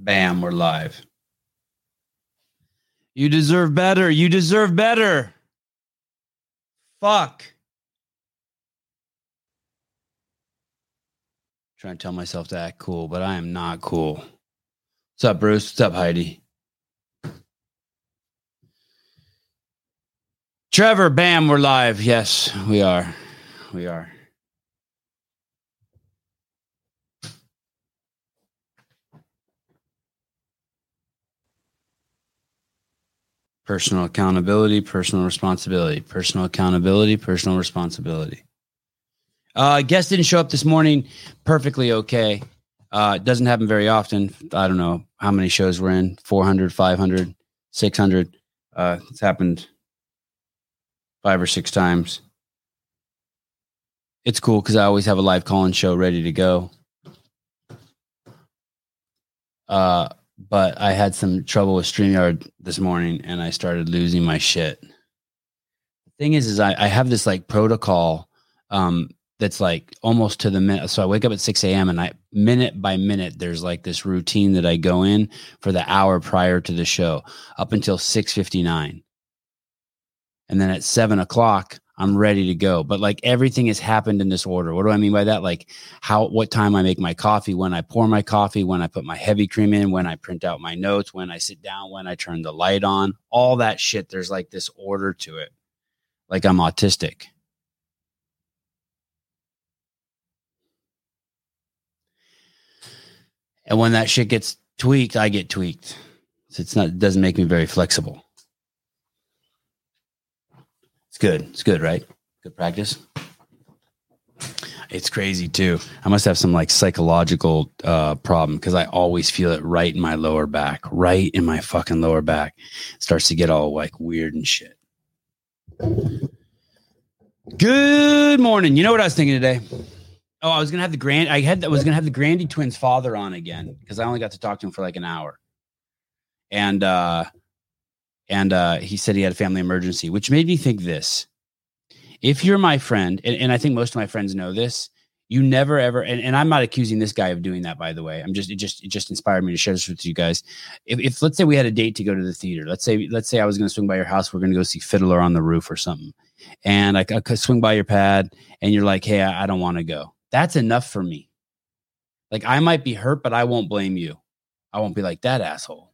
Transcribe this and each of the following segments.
Bam, we're live. You deserve better. You deserve better. Fuck. Trying to tell myself to act cool, but I am not cool. What's up, Bruce? What's up, Heidi? Trevor, bam, we're live. Yes, we are. We are. Personal accountability, personal responsibility, personal accountability, personal responsibility. Uh, guest didn't show up this morning. Perfectly okay. Uh, it doesn't happen very often. I don't know how many shows we're in 400, 500, 600. Uh, it's happened five or six times. It's cool because I always have a live call in show ready to go. Uh, but I had some trouble with StreamYard this morning and I started losing my shit. The thing is, is I, I have this like protocol um, that's like almost to the minute. So I wake up at 6 a.m. and I minute by minute, there's like this routine that I go in for the hour prior to the show up until 659. And then at seven o'clock, I'm ready to go. But like everything has happened in this order. What do I mean by that? Like how, what time I make my coffee, when I pour my coffee, when I put my heavy cream in, when I print out my notes, when I sit down, when I turn the light on, all that shit. There's like this order to it. Like I'm autistic. And when that shit gets tweaked, I get tweaked. So it's not, it doesn't make me very flexible. It's good. It's good, right? Good practice. It's crazy too. I must have some like psychological uh, problem because I always feel it right in my lower back, right in my fucking lower back. It starts to get all like weird and shit. Good morning. You know what I was thinking today? Oh, I was gonna have the grand. I had. I was gonna have the Grandy twins' father on again because I only got to talk to him for like an hour, and uh, and uh, he said he had a family emergency, which made me think this: if you're my friend, and, and I think most of my friends know this, you never ever. And, and I'm not accusing this guy of doing that, by the way. I'm just it just it just inspired me to share this with you guys. If, if let's say we had a date to go to the theater, let's say let's say I was going to swing by your house, we're going to go see Fiddler on the Roof or something, and I, I could swing by your pad, and you're like, hey, I, I don't want to go that's enough for me. Like I might be hurt, but I won't blame you. I won't be like that asshole.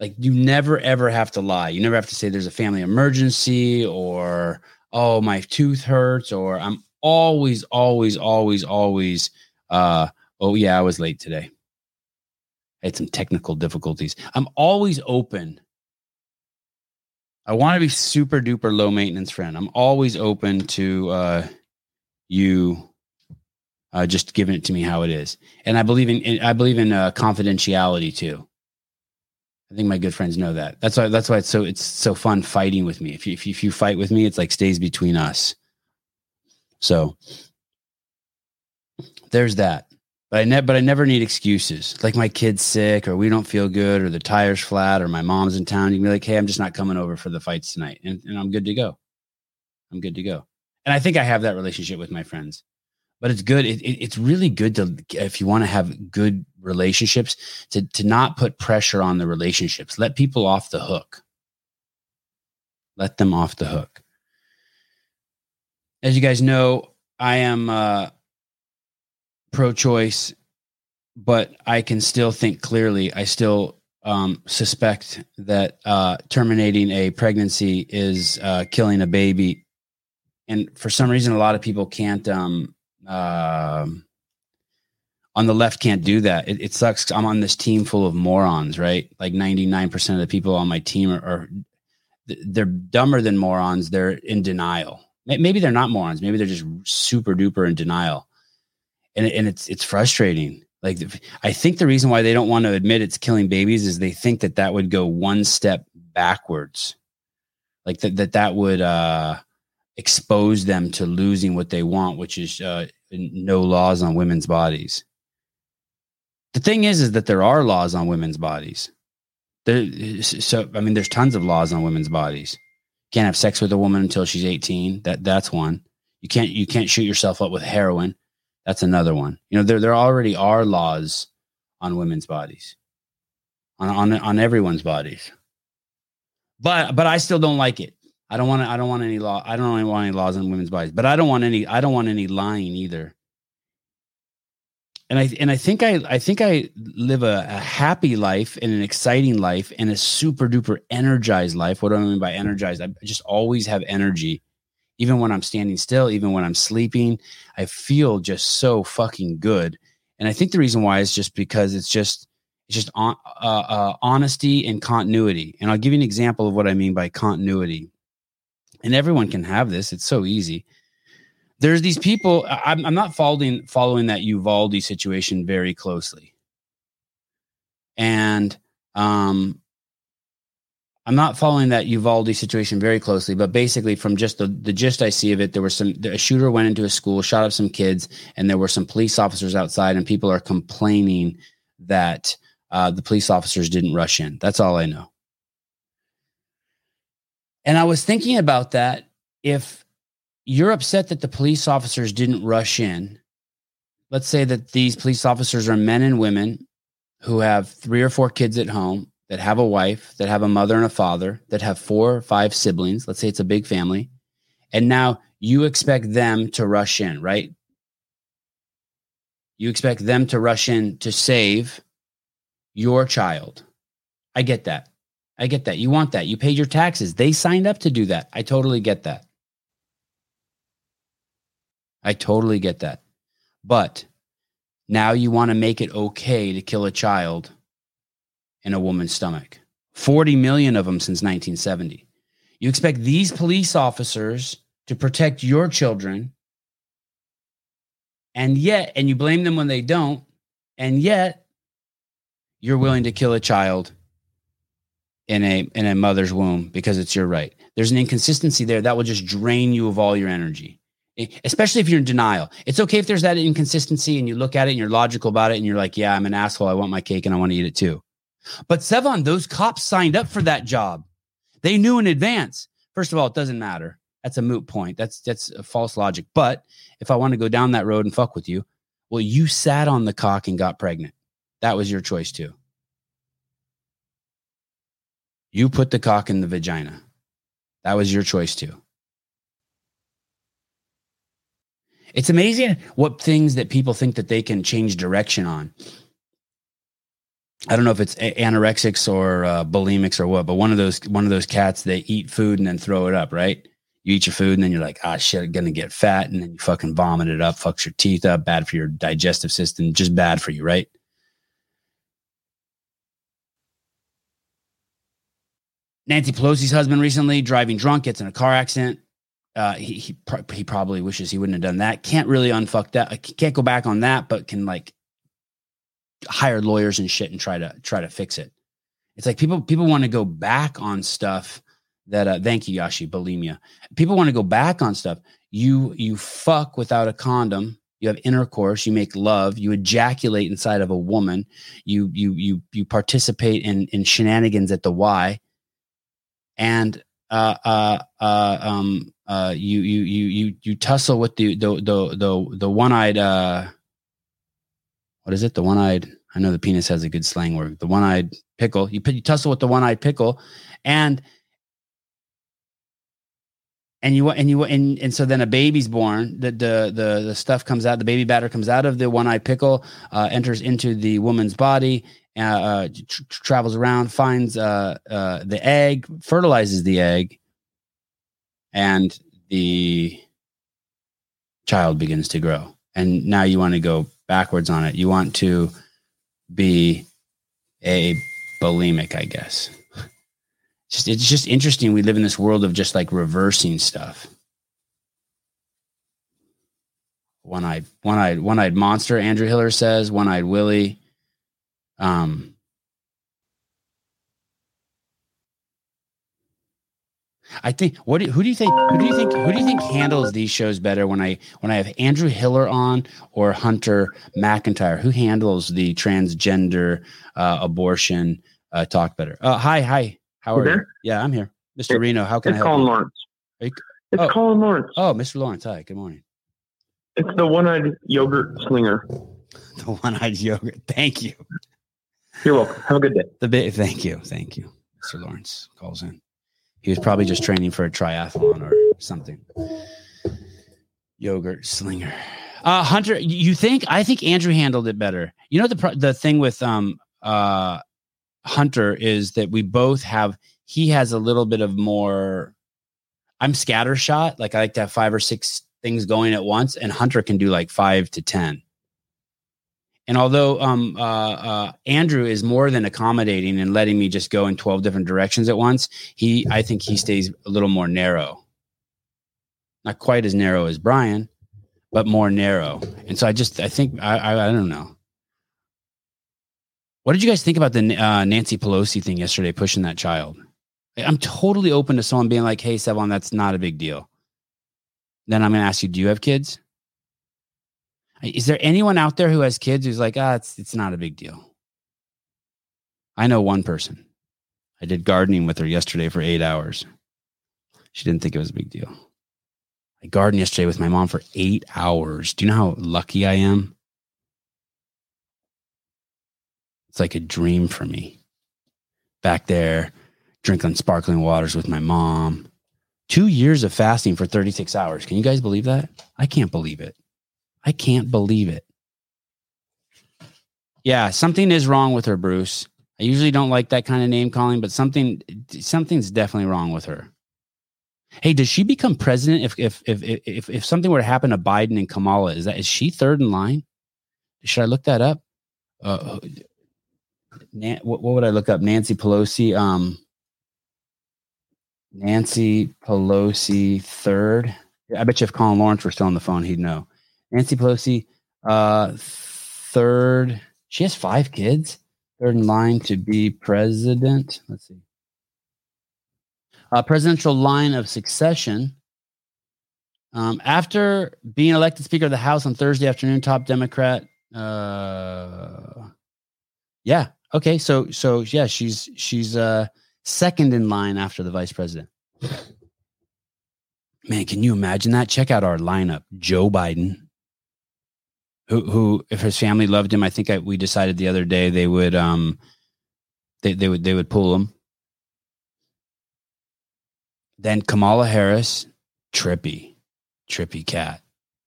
Like you never ever have to lie. You never have to say there's a family emergency or oh my tooth hurts or I'm always always always always uh oh yeah, I was late today. I had some technical difficulties. I'm always open. I want to be super duper low maintenance friend. I'm always open to uh you uh, just giving it to me how it is. And I believe in, I believe in uh, confidentiality too. I think my good friends know that. That's why that's why it's so it's so fun fighting with me. If you if you, if you fight with me, it's like stays between us. So there's that. But I never but I never need excuses. Like my kid's sick or we don't feel good or the tire's flat or my mom's in town. You can be like, hey, I'm just not coming over for the fights tonight. And, and I'm good to go. I'm good to go and I think I have that relationship with my friends. But it's good. It, it, it's really good to if you want to have good relationships to to not put pressure on the relationships. Let people off the hook. Let them off the hook. As you guys know, I am uh, pro-choice, but I can still think clearly. I still um, suspect that uh, terminating a pregnancy is uh, killing a baby and for some reason a lot of people can't um uh, on the left can't do that. It, it, sucks. I'm on this team full of morons right? Like 99% of the people on my team are, are they're dumber than morons. They're in denial. Maybe they're not morons. Maybe they're just super duper in denial. And, and it's it's frustrating. Like i think the reason why they don't want to admit it's killing babies is they think that that would go one step backwards. Like that that that would uh expose them to losing what they want, which is uh, no laws on women's bodies. The thing is, is that there are laws on women's bodies. There, so I mean, there's tons of laws on women's bodies. can't have sex with a woman until she's 18. That that's one. You can't you can't shoot yourself up with heroin. That's another one. You know, there there already are laws on women's bodies, on on on everyone's bodies. But but I still don't like it. I don't want. I don't want any law. I don't want any laws on women's bodies. But I don't want any. I don't want any lying either. And I and I think I I think I live a, a happy life and an exciting life and a super duper energized life. What do I mean by energized? I just always have energy, even when I'm standing still, even when I'm sleeping. I feel just so fucking good. And I think the reason why is just because it's just it's just on, uh, uh, honesty and continuity. And I'll give you an example of what I mean by continuity. And everyone can have this. It's so easy. There's these people. I'm, I'm not following following that Uvalde situation very closely, and um, I'm not following that Uvalde situation very closely, but basically, from just the, the gist I see of it, there was some a shooter went into a school, shot up some kids, and there were some police officers outside, and people are complaining that uh, the police officers didn't rush in. That's all I know. And I was thinking about that. If you're upset that the police officers didn't rush in, let's say that these police officers are men and women who have three or four kids at home, that have a wife, that have a mother and a father, that have four or five siblings. Let's say it's a big family. And now you expect them to rush in, right? You expect them to rush in to save your child. I get that. I get that. You want that. You paid your taxes. They signed up to do that. I totally get that. I totally get that. But now you want to make it okay to kill a child in a woman's stomach. 40 million of them since 1970. You expect these police officers to protect your children. And yet, and you blame them when they don't. And yet, you're willing to kill a child in a in a mother's womb because it's your right. There's an inconsistency there that will just drain you of all your energy. Especially if you're in denial. It's okay if there's that inconsistency and you look at it and you're logical about it and you're like, yeah, I'm an asshole. I want my cake and I want to eat it too. But Sevan, those cops signed up for that job. They knew in advance. First of all, it doesn't matter. That's a moot point. That's that's a false logic. But if I want to go down that road and fuck with you, well, you sat on the cock and got pregnant. That was your choice too. You put the cock in the vagina. That was your choice too. It's amazing what things that people think that they can change direction on. I don't know if it's anorexics or uh, bulimics or what, but one of those one of those cats they eat food and then throw it up, right? You eat your food and then you're like, ah, shit, I'm gonna get fat, and then you fucking vomit it up, fucks your teeth up, bad for your digestive system, just bad for you, right? Nancy Pelosi's husband recently driving drunk gets in a car accident. Uh, he he, he probably wishes he wouldn't have done that. Can't really unfuck that. I Can't go back on that, but can like hire lawyers and shit and try to try to fix it. It's like people people want to go back on stuff that. Uh, thank you, Yashi. Bulimia. People want to go back on stuff. You you fuck without a condom. You have intercourse. You make love. You ejaculate inside of a woman. You you you you participate in in shenanigans at the Y and uh, uh, uh, um, uh, you you you you you tussle with the the the the, the one eyed uh, what is it? The one eyed. I know the penis has a good slang word. The one eyed pickle. You you tussle with the one eyed pickle, and and you and you and and so then a baby's born. The the the the stuff comes out. The baby batter comes out of the one eyed pickle, uh, enters into the woman's body, uh, uh tr- travels around, finds uh, uh, the egg, fertilizes the egg, and the child begins to grow. And now you want to go backwards on it. You want to be a bulimic, I guess. It's just interesting. We live in this world of just like reversing stuff. One eyed, one eyed, one eyed monster. Andrew Hiller says one eyed Willie. Um, I think what do, who do you think who do you think who do you think handles these shows better when I when I have Andrew Hiller on or Hunter McIntyre who handles the transgender uh, abortion uh, talk better? Uh, hi, hi, how are you? you? Yeah, I'm here, Mr. Reno. How can I help Colin you? Lawrence. You, it's oh. Colin Lawrence. Oh, Mr. Lawrence. Hi. Good morning. It's the one-eyed yogurt slinger. The one-eyed yogurt. Thank you. You're welcome. Have a good day. The bit. Thank you. Thank you. Mr. Lawrence calls in. He was probably just training for a triathlon or something. Yogurt slinger. Uh, Hunter, you think? I think Andrew handled it better. You know the the thing with um uh Hunter is that we both have. He has a little bit of more. I'm scattershot. Like I like to have five or six things going at once, and Hunter can do like five to ten. And although um, uh, uh, Andrew is more than accommodating and letting me just go in 12 different directions at once, he I think he stays a little more narrow. Not quite as narrow as Brian, but more narrow. And so I just I think I I, I don't know. What did you guys think about the uh, Nancy Pelosi thing yesterday, pushing that child? I'm totally open to someone being like, "Hey, Sevan, that's not a big deal." Then I'm going to ask you, "Do you have kids?" Is there anyone out there who has kids who's like, ah, it's it's not a big deal? I know one person. I did gardening with her yesterday for eight hours. She didn't think it was a big deal. I gardened yesterday with my mom for eight hours. Do you know how lucky I am? It's like a dream for me. Back there, drinking sparkling waters with my mom. Two years of fasting for 36 hours. Can you guys believe that? I can't believe it. I can't believe it. Yeah, something is wrong with her, Bruce. I usually don't like that kind of name calling, but something something's definitely wrong with her. Hey, does she become president if if if if if something were to happen to Biden and Kamala? Is that is she third in line? Should I look that up? Uh, what, what would I look up? Nancy Pelosi. Um, Nancy Pelosi third. I bet you if Colin Lawrence were still on the phone, he'd know. Nancy Pelosi, uh, third. She has five kids. Third in line to be president. Let's see. Uh, presidential line of succession. Um, after being elected Speaker of the House on Thursday afternoon, top Democrat. Uh, yeah. Okay. So so yeah, she's she's uh, second in line after the vice president. Man, can you imagine that? Check out our lineup: Joe Biden, who who if his family loved him, I think I, we decided the other day they would um they they would they would pull him. Then Kamala Harris, trippy, trippy cat,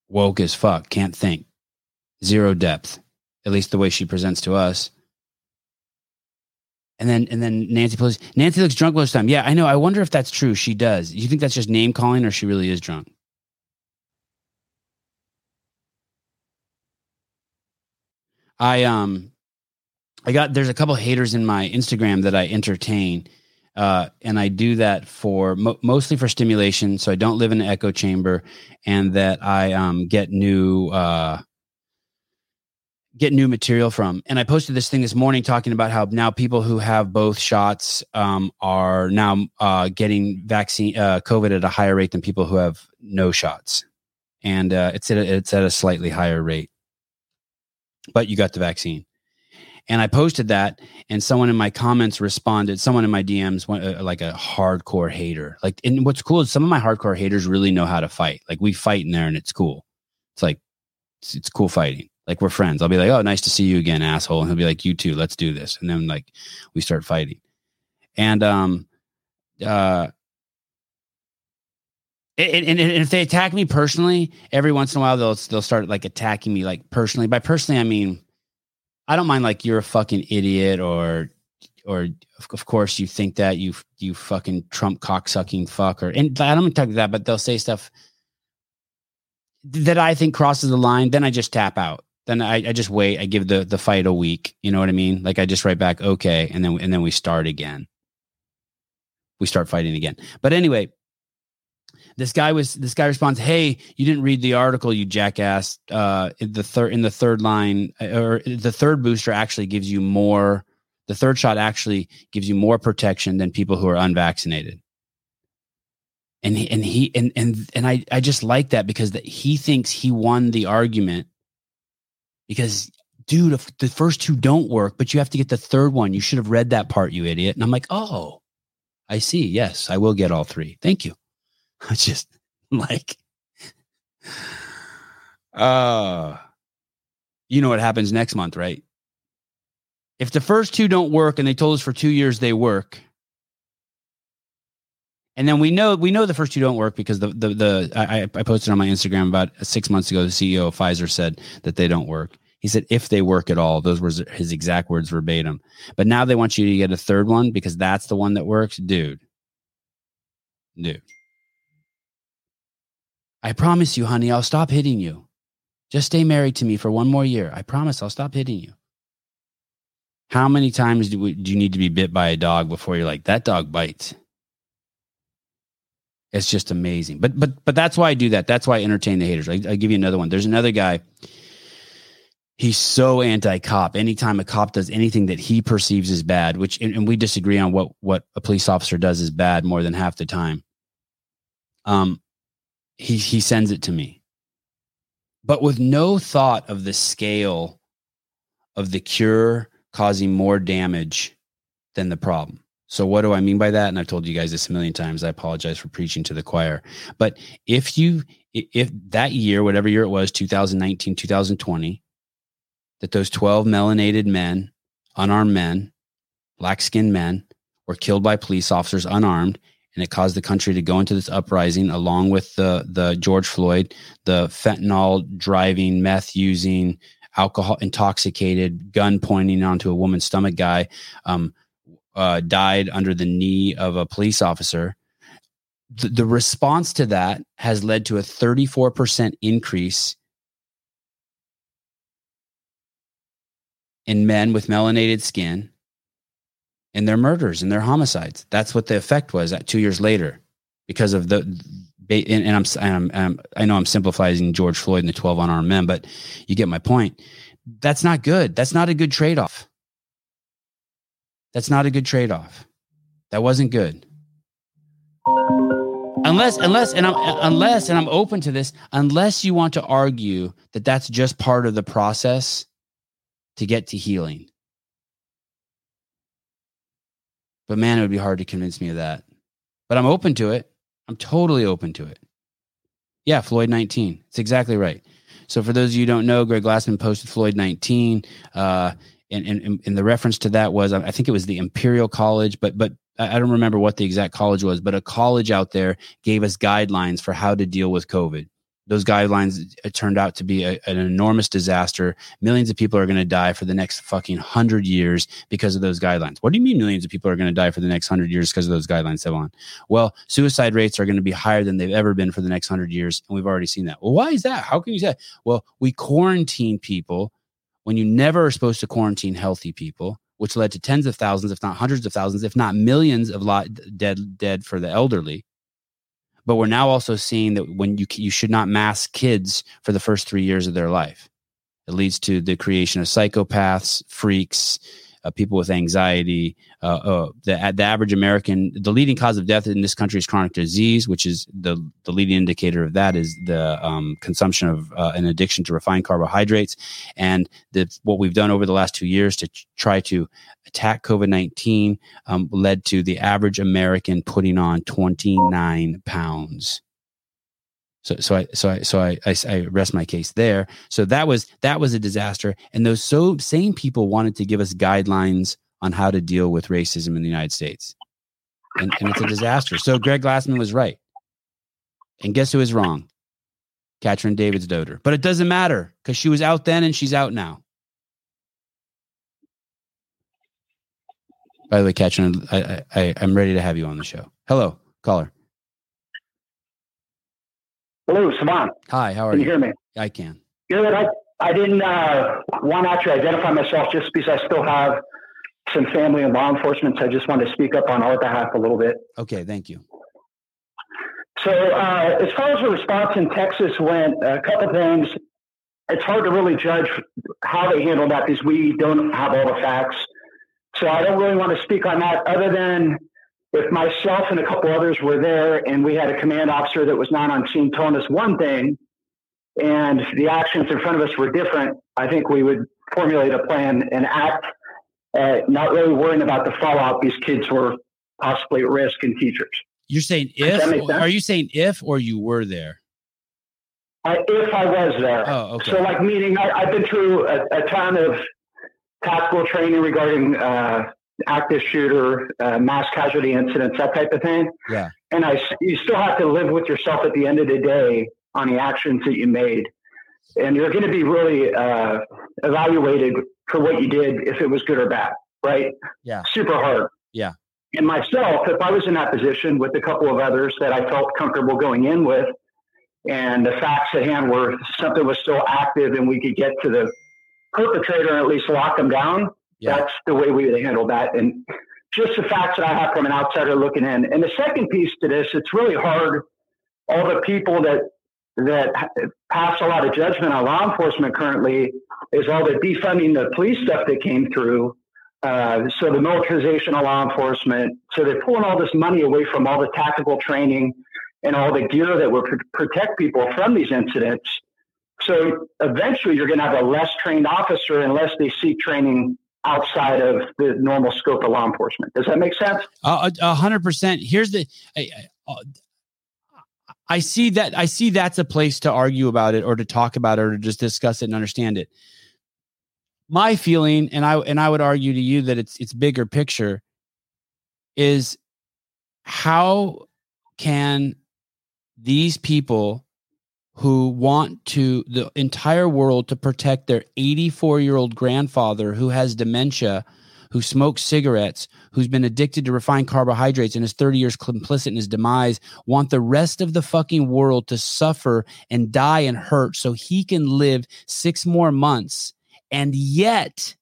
woke as fuck, can't think, zero depth, at least the way she presents to us. And then and then Nancy Pelosi. Nancy looks drunk most of the time. Yeah, I know. I wonder if that's true. She does. You think that's just name calling, or she really is drunk? I um I got there's a couple haters in my Instagram that I entertain. Uh, and I do that for mo- mostly for stimulation, so I don't live in an echo chamber, and that I um, get new uh, get new material from. And I posted this thing this morning talking about how now people who have both shots um, are now uh, getting vaccine uh, COVID at a higher rate than people who have no shots, and uh, it's at a, it's at a slightly higher rate but you got the vaccine. And I posted that, and someone in my comments responded. Someone in my DMs went uh, like a hardcore hater. Like, and what's cool is some of my hardcore haters really know how to fight. Like, we fight in there, and it's cool. It's like it's, it's cool fighting. Like we're friends. I'll be like, "Oh, nice to see you again, asshole," and he'll be like, "You too. Let's do this." And then like we start fighting. And um, uh, and, and, and, if they attack me personally, every once in a while they'll they'll start like attacking me like personally. By personally, I mean I don't mind like you're a fucking idiot or or of course you think that you you fucking Trump cocksucking fucker. And I don't talk to that, but they'll say stuff that I think crosses the line. Then I just tap out. Then I, I just wait. I give the the fight a week. You know what I mean? Like I just write back okay, and then and then we start again. We start fighting again. But anyway, this guy was this guy responds, "Hey, you didn't read the article, you jackass. Uh, the third in the third line uh, or the third booster actually gives you more. The third shot actually gives you more protection than people who are unvaccinated." And he, and he and and and I I just like that because that he thinks he won the argument because dude, if the first two don't work, but you have to get the third one. You should have read that part, you idiot. And I'm like, oh, I see. Yes, I will get all three. Thank you. I just like, uh, you know what happens next month, right? If the first two don't work and they told us for two years they work, and then we know we know the first two don't work because the the the I, I posted on my Instagram about six months ago. The CEO of Pfizer said that they don't work. He said if they work at all, those were his exact words verbatim. But now they want you to get a third one because that's the one that works, dude. Dude, I promise you, honey, I'll stop hitting you. Just stay married to me for one more year. I promise I'll stop hitting you. How many times do, we, do you need to be bit by a dog before you're like that dog bites? It's just amazing. But but but that's why I do that. That's why I entertain the haters. I, I give you another one. There's another guy. He's so anti-cop. Anytime a cop does anything that he perceives as bad, which and, and we disagree on what what a police officer does is bad more than half the time. Um, he he sends it to me, but with no thought of the scale of the cure causing more damage than the problem. So, what do I mean by that? And I've told you guys this a million times. I apologize for preaching to the choir. But if you, if that year, whatever year it was, 2019, 2020, that those 12 melanated men, unarmed men, black skinned men, were killed by police officers unarmed, and it caused the country to go into this uprising along with the, the George Floyd, the fentanyl driving, meth using, alcohol intoxicated, gun pointing onto a woman's stomach guy. Um, uh, died under the knee of a police officer. The, the response to that has led to a 34% increase in men with melanated skin in their murders and their homicides. That's what the effect was at two years later because of the and, and I'm, I'm, I'm, i know I'm simplifying George Floyd and the 12 unarmed men, but you get my point. That's not good. That's not a good trade off. That's not a good trade off. That wasn't good. Unless, unless, and I'm, unless, and I'm open to this, unless you want to argue that that's just part of the process to get to healing. But man, it would be hard to convince me of that. But I'm open to it. I'm totally open to it. Yeah, Floyd 19. It's exactly right. So for those of you don't know, Greg Glassman posted Floyd 19. Uh, and, and, and the reference to that was I think it was the Imperial College, but but I don't remember what the exact college was, but a college out there gave us guidelines for how to deal with COVID. Those guidelines turned out to be a, an enormous disaster. Millions of people are going to die for the next fucking hundred years because of those guidelines. What do you mean millions of people are going to die for the next hundred years because of those guidelines, Sevan? Well, suicide rates are going to be higher than they've ever been for the next hundred years, and we've already seen that. Well, why is that? How can you say? That? Well, we quarantine people when you never are supposed to quarantine healthy people, which led to tens of thousands, if not hundreds of thousands, if not millions of lot dead dead for the elderly. But we're now also seeing that when you you should not mask kids for the first three years of their life, it leads to the creation of psychopaths, freaks, uh, people with anxiety. Uh, uh, the, the average American, the leading cause of death in this country is chronic disease, which is the, the leading indicator of that is the um, consumption of uh, an addiction to refined carbohydrates. And the, what we've done over the last two years to try to attack COVID 19 um, led to the average American putting on 29 pounds. So, so I, so I, so I, I, I, rest my case there. So that was that was a disaster, and those so same people wanted to give us guidelines on how to deal with racism in the United States, and, and it's a disaster. So Greg Glassman was right, and guess who is wrong? Katrin Davidsdottir. But it doesn't matter because she was out then and she's out now. By the way, Katrin, I, I, I'm ready to have you on the show. Hello, caller. Hello, Sevan. Hi, how are can you? you hear me? I can. Good. I, I didn't uh, want to actually identify myself just because I still have some family in law enforcement. So I just wanted to speak up on our behalf a little bit. Okay, thank you. So, uh, as far as the response in Texas went, a couple things. It's hard to really judge how they handled that because we don't have all the facts. So I don't really want to speak on that other than if myself and a couple others were there and we had a command officer that was not on scene telling us one thing and the actions in front of us were different, I think we would formulate a plan and act, uh, not really worrying about the fallout these kids were possibly at risk and teachers. You're saying if, are you saying if or you were there? I, if I was there. Oh, okay. So, like, meaning I, have been through a, a ton of tactical training regarding uh, active shooter, uh, mass casualty incidents, that type of thing. Yeah. And I, you still have to live with yourself at the end of the day on the actions that you made. And you're going to be really uh, evaluated for what you did, if it was good or bad, right? Yeah. Super hard. Yeah. And myself, if I was in that position with a couple of others that I felt comfortable going in with, and the facts at hand were something was still active and we could get to the perpetrator and at least lock them down, yeah. that's the way we would handle that. And just the facts that I have from an outsider looking in. And the second piece to this, it's really hard. All the people that that pass a lot of judgment on law enforcement currently is all the defunding the police stuff that came through. Uh, so the militarization of law enforcement. So they're pulling all this money away from all the tactical training and all the gear that would pr- protect people from these incidents. So eventually, you're going to have a less trained officer unless they seek training outside of the normal scope of law enforcement. Does that make sense? A hundred percent. Here's the. I, uh, I see that. I see that's a place to argue about it, or to talk about it, or to just discuss it and understand it. My feeling, and I and I would argue to you that it's it's bigger picture, is how can these people who want to the entire world to protect their 84 year old grandfather who has dementia who smokes cigarettes who's been addicted to refined carbohydrates and is 30 years complicit in his demise want the rest of the fucking world to suffer and die and hurt so he can live six more months. And yet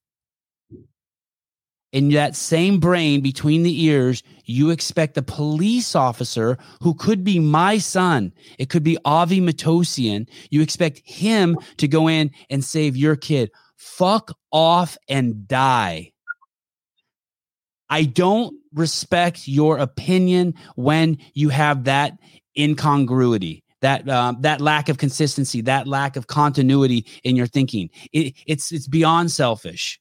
in that same brain between the ears, you expect a police officer who could be my son, it could be Avi Matossian, you expect him to go in and save your kid. Fuck off and die. I don't respect your opinion when you have that incongruity that uh, that lack of consistency, that lack of continuity in your thinking. It, it's it's beyond selfish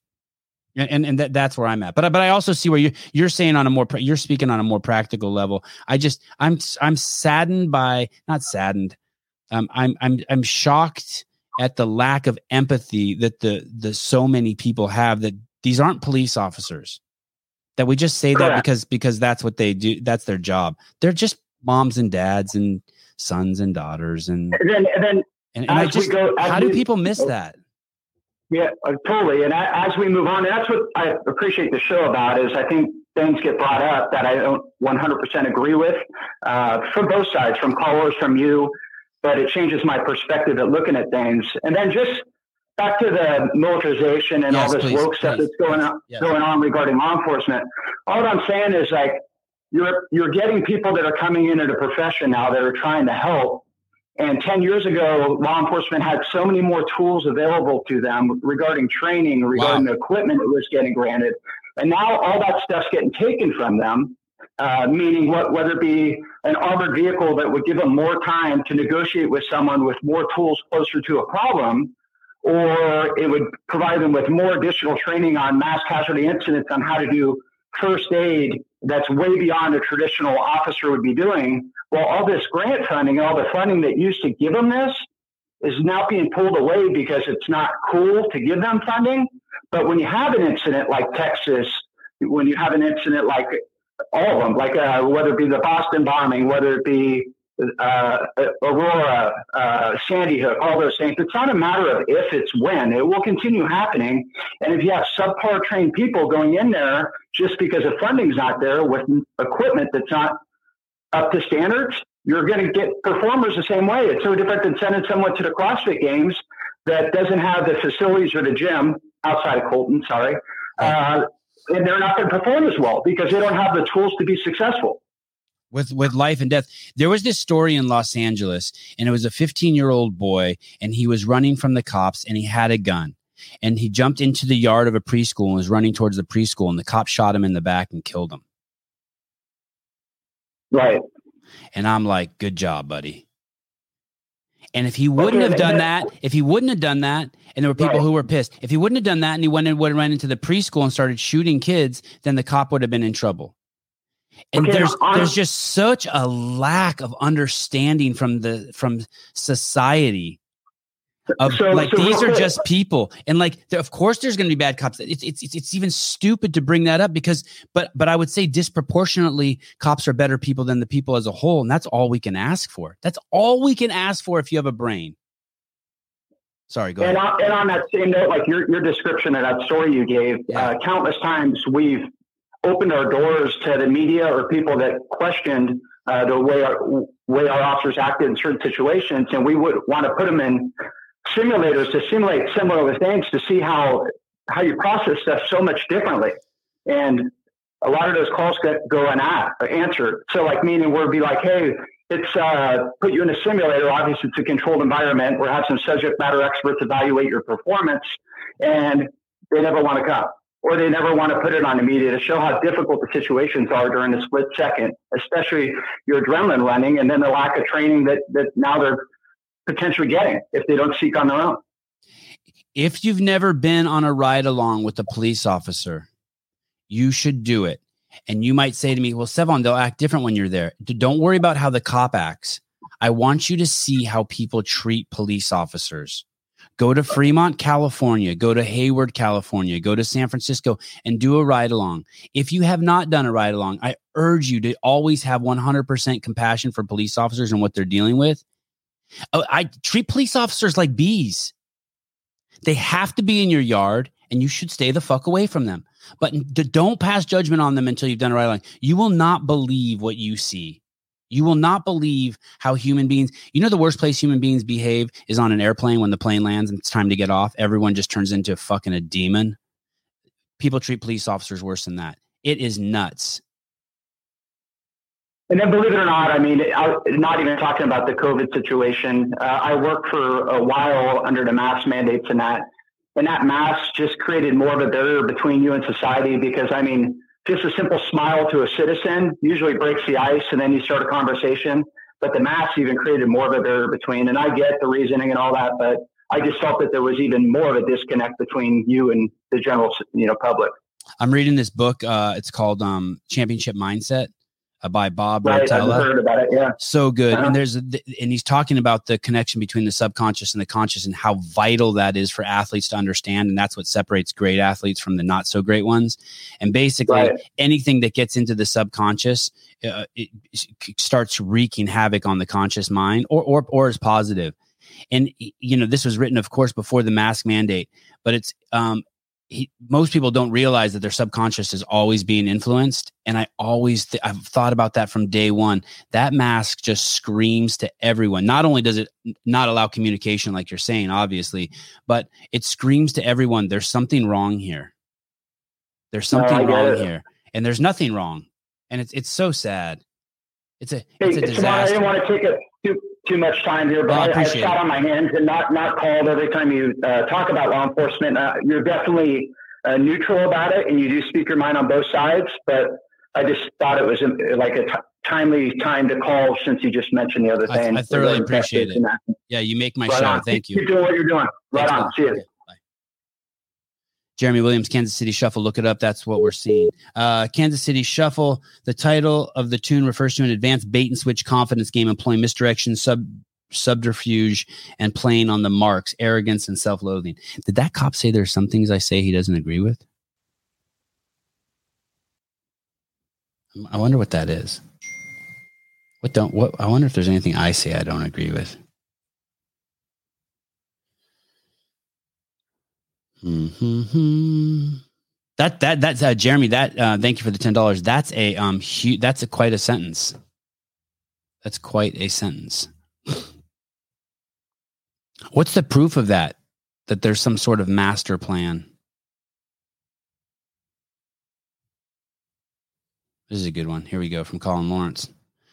and and that, that's where I'm at. But but I also see where you you're saying on a more you're speaking on a more practical level. I just I'm I'm saddened by not saddened. Um, I'm I'm I'm shocked at the lack of empathy that the the so many people have that these aren't police officers. That we just say Correct. that because because that's what they do. That's their job. They're just moms and dads and sons and daughters and and then and, then and, and I just go, how do people miss that? Yeah, uh, totally. And as we move on, that's what I appreciate the show about is I think things get brought up that I don't 100% agree with uh, from both sides, from callers, from you, but it changes my perspective at looking at things. And then just back to the militarization and yes, all this please, woke please, stuff that's going on yes. going on regarding law enforcement. All I'm saying is like you're you're getting people that are coming into the profession now that are trying to help and 10 years ago, law enforcement had so many more tools available to them regarding training, regarding wow. the equipment that was getting granted. And now all that stuff's getting taken from them, uh, meaning what, whether it be an armored vehicle that would give them more time to negotiate with someone with more tools closer to a problem, or it would provide them with more additional training on mass casualty incidents on how to do first aid that's way beyond a traditional officer would be doing well, all this grant funding, all the funding that used to give them this is now being pulled away because it's not cool to give them funding. But when you have an incident like Texas, when you have an incident like all of them, like uh, whether it be the Boston bombing, whether it be uh, Aurora, uh, Sandy Hook, all those things. It's not a matter of if, it's when. It will continue happening. And if you have subpar trained people going in there just because the funding's not there with equipment that's not up to standards, you're going to get performers the same way. It's no different than sending someone to the CrossFit Games that doesn't have the facilities or the gym outside of Colton, sorry. Uh, and they're not going to perform as well because they don't have the tools to be successful. With, with life and death. There was this story in Los Angeles, and it was a 15 year old boy, and he was running from the cops, and he had a gun. And he jumped into the yard of a preschool and was running towards the preschool, and the cop shot him in the back and killed him. Right. And I'm like, good job, buddy. And if he wouldn't okay, have done that, if he wouldn't have done that, and there were people right. who were pissed, if he wouldn't have done that and he went and went and ran into the preschool and started shooting kids, then the cop would have been in trouble. And okay, there's there's just such a lack of understanding from the from society of so, like so these are just people. And like of course there's going to be bad cops. It's, it's it's even stupid to bring that up because but but i would say disproportionately cops are better people than the people as a whole and that's all we can ask for. That's all we can ask for if you have a brain. Sorry go and ahead. on, and on that same note like your your description of that story you gave yeah. uh, countless times we've opened our doors to the media or people that questioned uh, the way our way our officers acted in certain situations, and we would want to put them in simulators to simulate similar things to see how how you process stuff so much differently. And a lot of those calls get go unanswered. So, like meaning we'll be like, hey, it's uh, put you in a simulator. Obviously, it's a controlled environment. We'll have some subject matter experts evaluate your performance, and they never want to come or they never want to put it on the media to show how difficult the situations are during a split second, especially your adrenaline running and then the lack of training that, that now they're potentially getting if they don't seek on their own. If you've never been on a ride along with a police officer, you should do it. And you might say to me, well, Sevan, they'll act different when you're there. Don't worry about how the cop acts. I want you to see how people treat police officers. Go to Fremont, California, go to Hayward, California, go to San Francisco and do a ride along. If you have not done a ride along, I urge you to always have 100% compassion for police officers and what they're dealing with. Oh, I treat police officers like bees. They have to be in your yard and you should stay the fuck away from them. But don't pass judgment on them until you've done a ride along. You will not believe what you see. You will not believe how human beings, you know, the worst place human beings behave is on an airplane when the plane lands and it's time to get off. Everyone just turns into a fucking a demon. People treat police officers worse than that. It is nuts. And then, believe it or not, I mean, I, not even talking about the COVID situation. Uh, I worked for a while under the mask mandates and that, and that mask just created more of a barrier between you and society because, I mean, just a simple smile to a citizen usually breaks the ice and then you start a conversation. But the mask even created more of a barrier between. And I get the reasoning and all that, but I just felt that there was even more of a disconnect between you and the general, you know, public. I'm reading this book. Uh, it's called um, Championship Mindset by Bob right, Rotella. heard about it. Yeah, so good. Uh-huh. And there's and he's talking about the connection between the subconscious and the conscious and how vital that is for athletes to understand. And that's what separates great athletes from the not so great ones. And basically, right. anything that gets into the subconscious uh, it, it starts wreaking havoc on the conscious mind, or or or is positive. And you know, this was written, of course, before the mask mandate, but it's um, he, most people don't realize that their subconscious is always being influenced. And i always th- i've thought about that from day one. That mask just screams to everyone. Not only does it not allow communication like you're saying obviously but it screams to everyone there's something wrong here. There's something no, wrong it. here. And there's nothing wrong. And it's it's so sad. It's a it's a disaster. I didn't want to take it too too much time here, but oh, I, I, sat on my hands and not not called every time you uh, talk about law enforcement. Uh, you're definitely uh, neutral about it, and you do speak your mind on both sides. But I just thought it was um, like a t- timely time to call since you just mentioned the other thing. I, I thoroughly appreciate it. Yeah, you make my right show. On. Thank you. Keep doing what you're doing. Right Thanks on. See you. Jeremy Williams, Kansas City Shuffle. Look it up. That's what we're seeing. Uh, Kansas City Shuffle. The title of the tune refers to an advanced bait and switch confidence game employing misdirection, sub subterfuge, and playing on the marks, arrogance, and self loathing. Did that cop say there's some things I say he doesn't agree with? I wonder what that is. What don't what I wonder if there's anything I say I don't agree with. Mm-hmm. That that that's uh, Jeremy. That uh, thank you for the ten dollars. That's a um huge. That's a quite a sentence. That's quite a sentence. What's the proof of that? That there's some sort of master plan. This is a good one. Here we go from Colin Lawrence.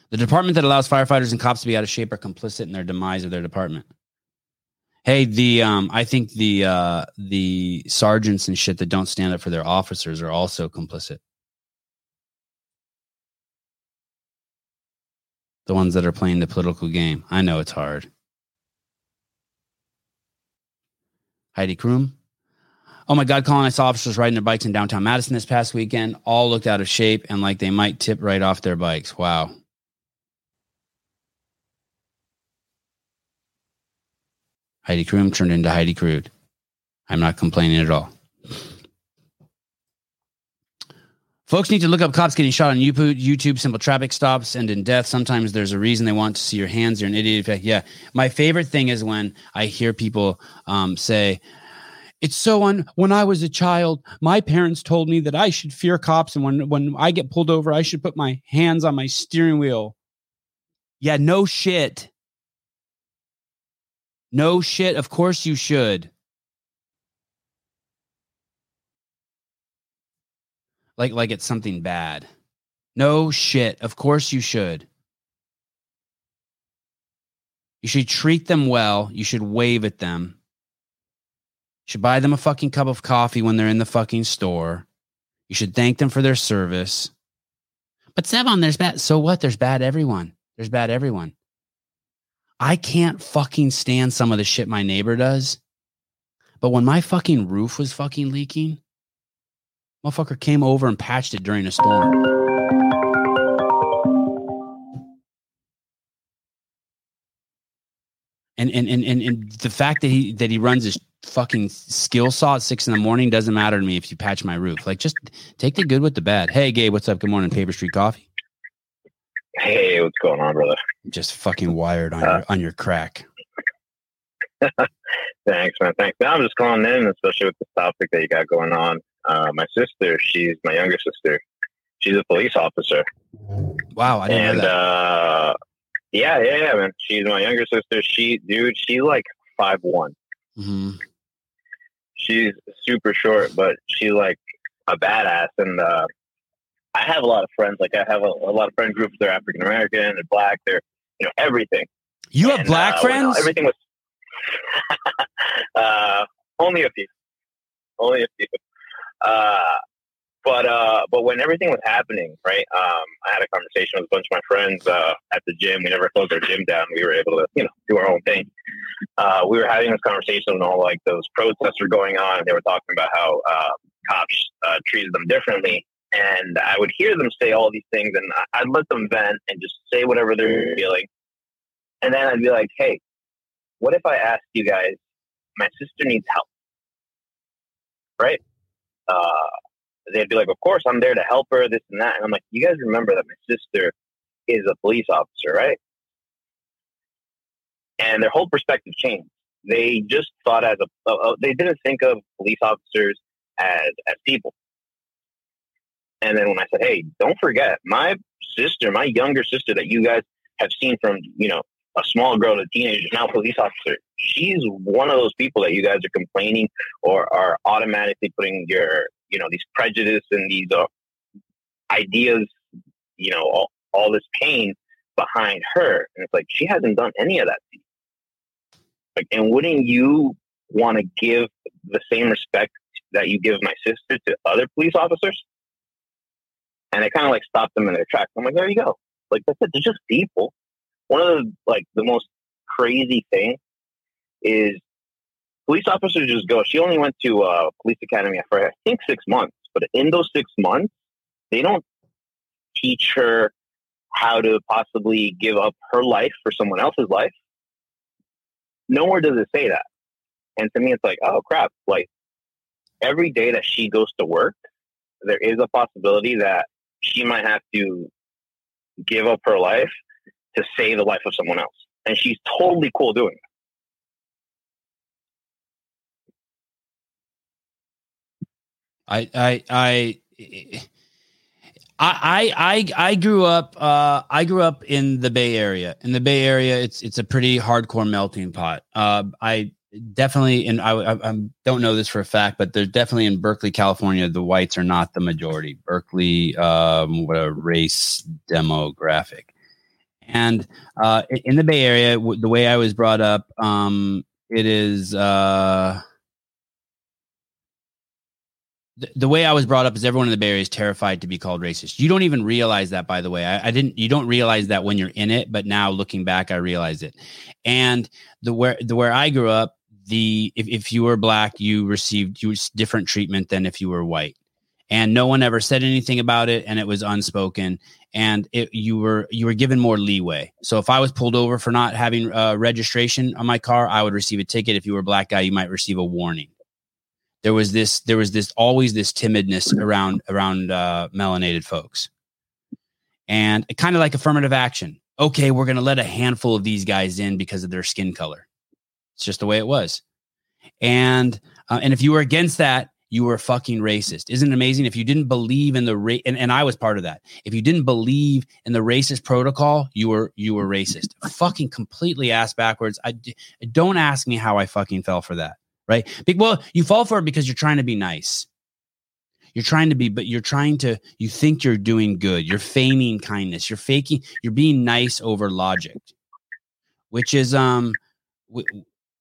The department that allows firefighters and cops to be out of shape are complicit in their demise of their department. Hey, the um, I think the uh, the sergeants and shit that don't stand up for their officers are also complicit. The ones that are playing the political game. I know it's hard. Heidi Kroom. Oh my God, Colin, I saw officers riding their bikes in downtown Madison this past weekend. All looked out of shape and like they might tip right off their bikes. Wow. Heidi Kroom turned into Heidi Crude. I'm not complaining at all. Folks need to look up cops getting shot on YouTube, simple traffic stops end in death. Sometimes there's a reason they want to see your hands. You're an idiot. Yeah. My favorite thing is when I hear people um, say, it's so un when I was a child, my parents told me that I should fear cops. And when, when I get pulled over, I should put my hands on my steering wheel. Yeah, no shit. No shit. Of course you should. like like it's something bad. No shit. Of course you should. You should treat them well. You should wave at them. You should buy them a fucking cup of coffee when they're in the fucking store. You should thank them for their service. But Sevan, there's bad. So what? There's bad everyone. There's bad everyone. I can't fucking stand some of the shit my neighbor does. But when my fucking roof was fucking leaking, Motherfucker came over and patched it during a storm. And and, and and and the fact that he that he runs his fucking skill saw at six in the morning doesn't matter to me if you patch my roof. Like just take the good with the bad. Hey Gabe, what's up? Good morning, Paper Street Coffee. Hey, what's going on, brother? Just fucking wired on uh, your on your crack. Thanks, man. Thanks. Now I'm just calling in, especially with the topic that you got going on. Uh, my sister, she's my younger sister. She's a police officer. Wow, I didn't and, know that. Uh, yeah, yeah, yeah, man. She's my younger sister. She, dude, she's like five one. Mm-hmm. She's super short, but she's like a badass. And uh, I have a lot of friends. Like I have a, a lot of friend groups. They're African American, they're black. They're you know everything. You have and, black uh, friends? everything was uh, only a few. Only a few. Uh, but uh, but when everything was happening, right? Um, I had a conversation with a bunch of my friends uh, at the gym. We never closed our gym down. We were able to, you know, do our own thing. Uh, we were having this conversation when all like those protests were going on, and they were talking about how uh, cops uh, treated them differently. And I would hear them say all these things, and I'd let them vent and just say whatever they're feeling. And then I'd be like, "Hey, what if I asked you guys? My sister needs help, right? uh, they'd be like, "Of course, I'm there to help her, this and that." And I'm like, "You guys remember that my sister is a police officer, right?" And their whole perspective changed. They just thought as a, uh, they didn't think of police officers as as people. And then when I said, "Hey, don't forget, my sister, my younger sister that you guys have seen from you know a small girl to a teenager, now police officer. She's one of those people that you guys are complaining or are automatically putting your, you know, these prejudice and these uh, ideas, you know, all, all this pain behind her. And it's like, she hasn't done any of that. Like, and wouldn't you want to give the same respect that you give my sister to other police officers? And it kind of like stopped them in their tracks. I'm like, there you go. Like I said, they're just people one of the like the most crazy thing is police officers just go. She only went to uh, police academy for I think six months, but in those six months, they don't teach her how to possibly give up her life for someone else's life. Nowhere does it say that. And to me, it's like, oh crap! Like every day that she goes to work, there is a possibility that she might have to give up her life to save the life of someone else. And she's totally cool doing it. I I I I I I grew up uh, I grew up in the Bay Area. In the Bay Area, it's it's a pretty hardcore melting pot. Uh, I definitely and I, I, I, don't know this for a fact, but there's definitely in Berkeley, California, the whites are not the majority. Berkeley, um, what a race demographic. And uh, in the Bay Area, the way I was brought up, um, it is uh, the, the, way I was brought up is everyone in the Bay Area is terrified to be called racist. You don't even realize that, by the way. I, I didn't. You don't realize that when you're in it, but now looking back, I realize it. And the where the where I grew up, the if, if you were black, you received you different treatment than if you were white. And no one ever said anything about it and it was unspoken and it, you were you were given more leeway. So if i was pulled over for not having uh, registration on my car i would receive a ticket. If you were a black guy you might receive a warning. There was this there was this always this timidness around around uh, melanated folks. And kind of like affirmative action. Okay we're going to let a handful of these guys in because of their skin color it's just the way it was and uh, and if you were against that you were fucking racist. Isn't it amazing? If you didn't believe in the race, and, and I was part of that. If you didn't believe in the racist protocol, you were you were racist. fucking completely ass backwards. I don't ask me how I fucking fell for that. Right? Well, you fall for it because you're trying to be nice. You're trying to be, but you're trying to. You think you're doing good. You're feigning kindness. You're faking. You're being nice over logic, which is um.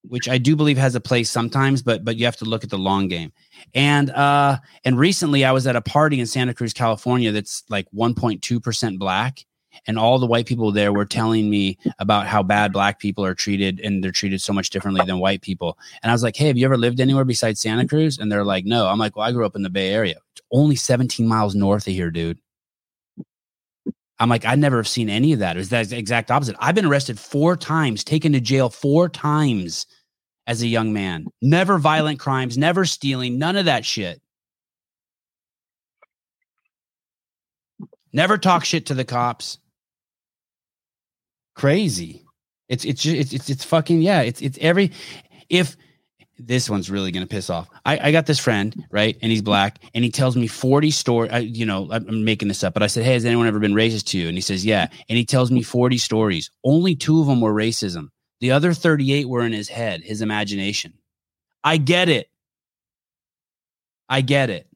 Which I do believe has a place sometimes, but but you have to look at the long game. And uh and recently I was at a party in Santa Cruz, California that's like 1.2% black and all the white people there were telling me about how bad black people are treated and they're treated so much differently than white people. And I was like, "Hey, have you ever lived anywhere besides Santa Cruz?" And they're like, "No." I'm like, "Well, I grew up in the Bay Area. It's only 17 miles north of here, dude." I'm like, I never have seen any of that. It was that exact opposite. I've been arrested four times, taken to jail four times as a young man. Never violent crimes, never stealing, none of that shit. Never talk shit to the cops. Crazy. It's it's it's it's it's fucking yeah. It's it's every if this one's really going to piss off. I, I got this friend, right? And he's black and he tells me 40 stories. You know, I'm making this up, but I said, Hey, has anyone ever been racist to you? And he says, Yeah. And he tells me 40 stories. Only two of them were racism. The other 38 were in his head, his imagination. I get it. I get it.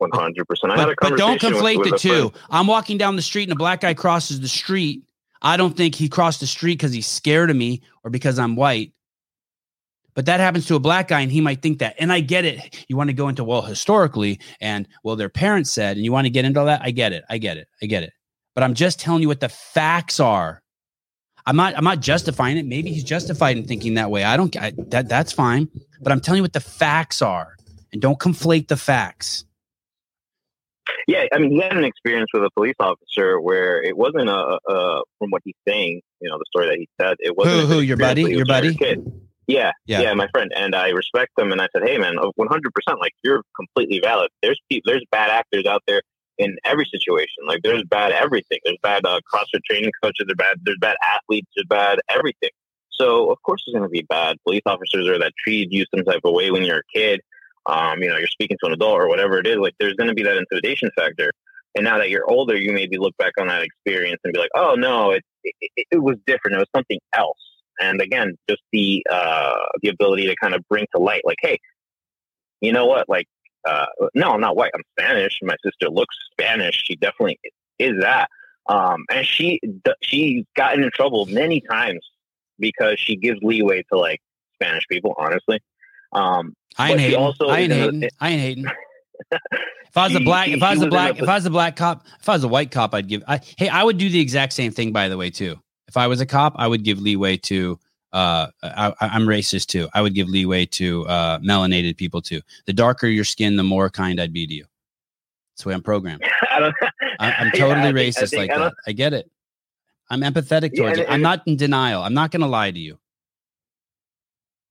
100%. I but, but don't conflate with, with the two. I'm walking down the street and a black guy crosses the street. I don't think he crossed the street because he's scared of me or because I'm white. But that happens to a black guy, and he might think that. And I get it. You want to go into, well, historically, and well, their parents said, and you want to get into all that. I get it. I get it. I get it. But I'm just telling you what the facts are. I'm not. I'm not justifying it. Maybe he's justified in thinking that way. I don't. I, that that's fine. But I'm telling you what the facts are, and don't conflate the facts. Yeah, I mean, he had an experience with a police officer where it wasn't a, a from what he's saying. You know, the story that he said. It wasn't who, who your buddy, your buddy. Kid. Yeah, yeah, yeah, my friend, and I respect them. And I said, "Hey, man, one hundred percent. Like you're completely valid. There's people, there's bad actors out there in every situation. Like there's bad everything. There's bad uh, CrossFit training coaches. There's bad. There's bad athletes. There's bad everything. So of course there's going to be bad police officers or that treat you some type of way when you're a kid. Um, you know, you're speaking to an adult or whatever it is. Like there's going to be that intimidation factor. And now that you're older, you maybe look back on that experience and be like, "Oh no, it it, it was different. It was something else." And again, just the uh, the ability to kind of bring to light, like, "Hey, you know what? Like uh, no, I'm not white. I'm Spanish. My sister looks Spanish. She definitely is that. Um, and she she's gotten in trouble many times because she gives leeway to like Spanish people. Honestly, um, I ain't hating. Also I ain't hating. I ain't hating. if I was a black, if I was a black, if I was a black cop, if I was a white cop, I'd give. I, hey, I would do the exact same thing. By the way, too. If I was a cop, I would give leeway to uh, I, am racist too. I would give leeway to uh, melanated people too. The darker your skin, the more kind I'd be to you. That's the way I'm programmed. I am totally yeah, racist think, think, like I that. I get it. I'm empathetic towards yeah, it. I'm not in denial. I'm not going to lie to you.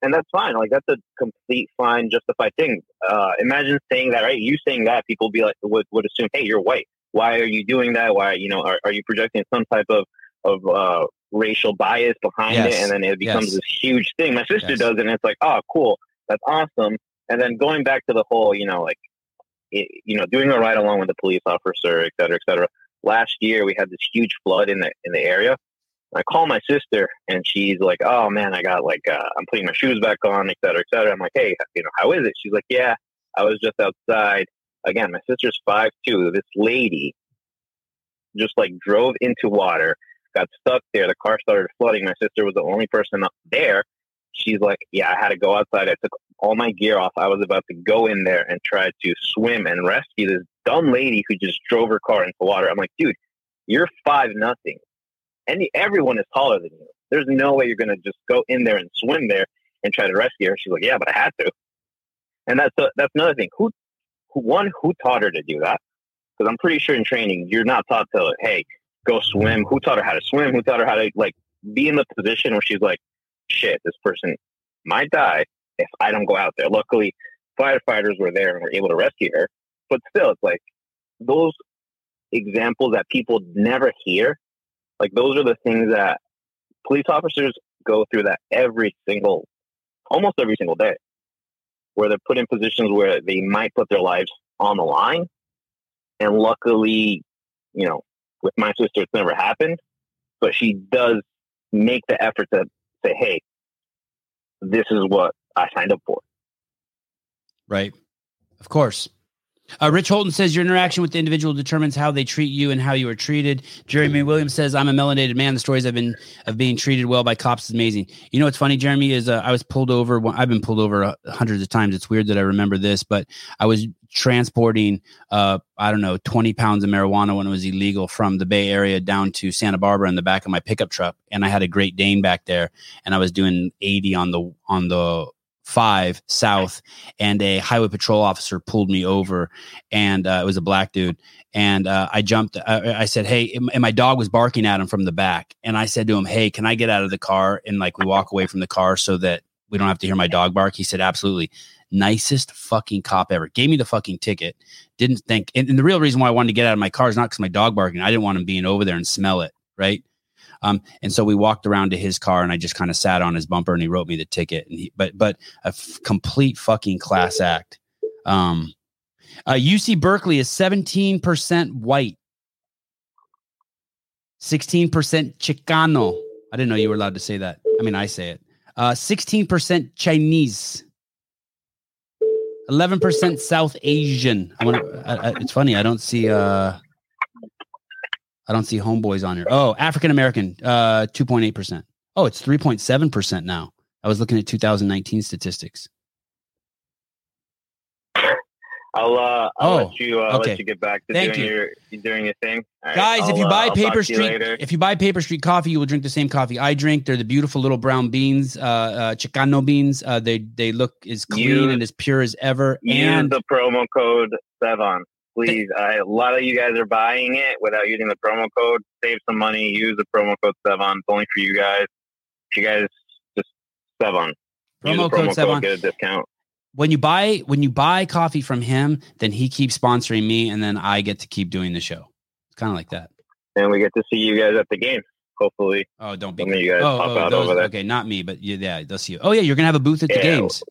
And that's fine. Like that's a complete fine, justified thing. Uh, imagine saying that, right? You saying that, people be like would, would assume, hey, you're white. Why are you doing that? Why you know are, are you projecting some type of of uh, racial bias behind yes. it, and then it becomes yes. this huge thing. My sister yes. does it, and it's like, oh, cool, that's awesome. And then going back to the whole, you know, like, it, you know, doing a ride along with the police officer, et cetera, et cetera. Last year, we had this huge flood in the in the area. I call my sister, and she's like, "Oh man, I got like, uh, I'm putting my shoes back on, et cetera, et cetera." I'm like, "Hey, you know, how is it?" She's like, "Yeah, I was just outside." Again, my sister's five two. This lady just like drove into water got stuck there. The car started flooding. My sister was the only person up there. She's like, yeah, I had to go outside. I took all my gear off. I was about to go in there and try to swim and rescue this dumb lady who just drove her car into water. I'm like, dude, you're five nothing. And everyone is taller than you. There's no way you're gonna just go in there and swim there and try to rescue her. She's like, yeah, but I had to. And that's a, that's another thing. Who one, who taught her to do that? Because I'm pretty sure in training, you're not taught to, hey, go swim. Who taught her how to swim? Who taught her how to like be in the position where she's like, shit, this person might die if I don't go out there. Luckily, firefighters were there and were able to rescue her. But still, it's like those examples that people never hear. Like those are the things that police officers go through that every single, almost every single day, where they're put in positions where they might put their lives on the line. And luckily, you know, with my sister, it's never happened, but she does make the effort to say, hey, this is what I signed up for. Right. Of course. Uh, Rich Holton says your interaction with the individual determines how they treat you and how you are treated. Jeremy Williams says I'm a melanated man. The stories I've been of being treated well by cops is amazing. You know what's funny, Jeremy, is uh, I was pulled over. I've been pulled over uh, hundreds of times. It's weird that I remember this, but I was transporting uh I don't know 20 pounds of marijuana when it was illegal from the Bay Area down to Santa Barbara in the back of my pickup truck, and I had a Great Dane back there, and I was doing 80 on the on the five south and a highway patrol officer pulled me over and uh, it was a black dude and uh, i jumped uh, i said hey and my dog was barking at him from the back and i said to him hey can i get out of the car? And like we walk away from the car so that we don't have to hear my dog bark. He said absolutely. Nicest fucking cop ever. Gave me the fucking ticket. Didn't think and, and the real reason why i wanted to get out of my car is not because my dog barking. I didn't want him being over there and smell it right um, and so we walked around to his car and I just kind of sat on his bumper and he wrote me the ticket. And he, but, but a f- complete fucking class act. Um, uh, UC Berkeley is 17% white, 16% Chicano. I didn't know you were allowed to say that. I mean, I say it. Uh, 16% Chinese. 11% South Asian. I want to, it's funny. I don't see, uh, I don't see homeboys on here. Oh, African American, uh, 2.8%. Oh, it's 3.7% now. I was looking at 2019 statistics. I'll uh, I'll oh, let you uh, okay. let you get back to Thank doing you. your doing your thing. Right, Guys, I'll, if you buy uh, Paper Street, if you buy Paper Street coffee, you will drink the same coffee I drink. They're the beautiful little brown beans, uh, uh Chicano beans. Uh, they they look as clean use, and as pure as ever. and the promo code Sevan please. I, a lot of you guys are buying it without using the promo code. Save some money. Use the promo code Sevan. It's only for you guys. You guys just Sevan. Promo, code, Sevan. Get a discount. When you buy when you buy coffee from him, then he keeps sponsoring me, and then I get to keep doing the show. It's kind of like that. And we get to see you guys at the game. Hopefully. Oh, don't be. You guys oh, pop oh, out those, over there. Okay, not me, but yeah, they'll see you. Oh yeah, you're gonna have a booth at the games.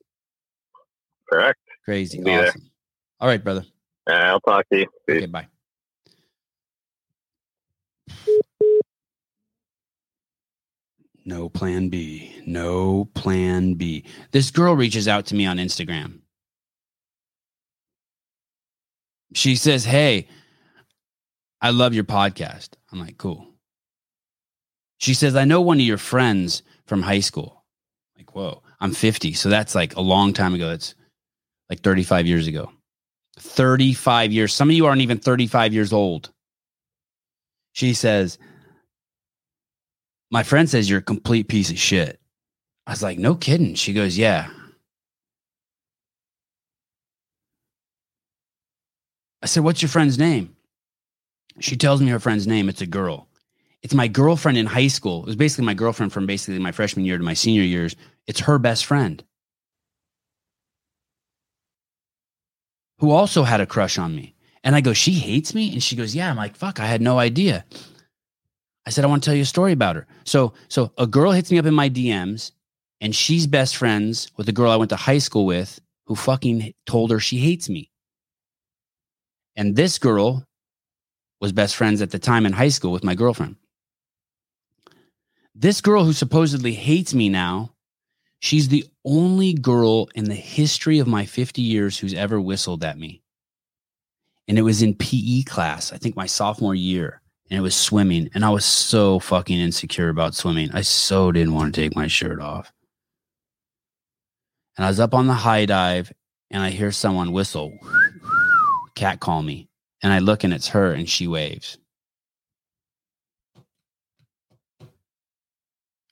Correct. Crazy. Awesome. There. All right, brother. Uh, I'll talk to you. Peace. Okay, bye. No plan B. No plan B. This girl reaches out to me on Instagram. She says, Hey, I love your podcast. I'm like, Cool. She says, I know one of your friends from high school. I'm like, whoa, I'm 50. So that's like a long time ago. That's like 35 years ago. 35 years. Some of you aren't even 35 years old. She says, My friend says you're a complete piece of shit. I was like, No kidding. She goes, Yeah. I said, What's your friend's name? She tells me her friend's name. It's a girl. It's my girlfriend in high school. It was basically my girlfriend from basically my freshman year to my senior years. It's her best friend. Who also had a crush on me. And I go, She hates me? And she goes, Yeah. I'm like, Fuck, I had no idea. I said, I want to tell you a story about her. So, so a girl hits me up in my DMs and she's best friends with the girl I went to high school with who fucking told her she hates me. And this girl was best friends at the time in high school with my girlfriend. This girl who supposedly hates me now She's the only girl in the history of my 50 years who's ever whistled at me. And it was in PE class, I think my sophomore year, and it was swimming. And I was so fucking insecure about swimming. I so didn't want to take my shirt off. And I was up on the high dive and I hear someone whistle, cat call me. And I look and it's her and she waves.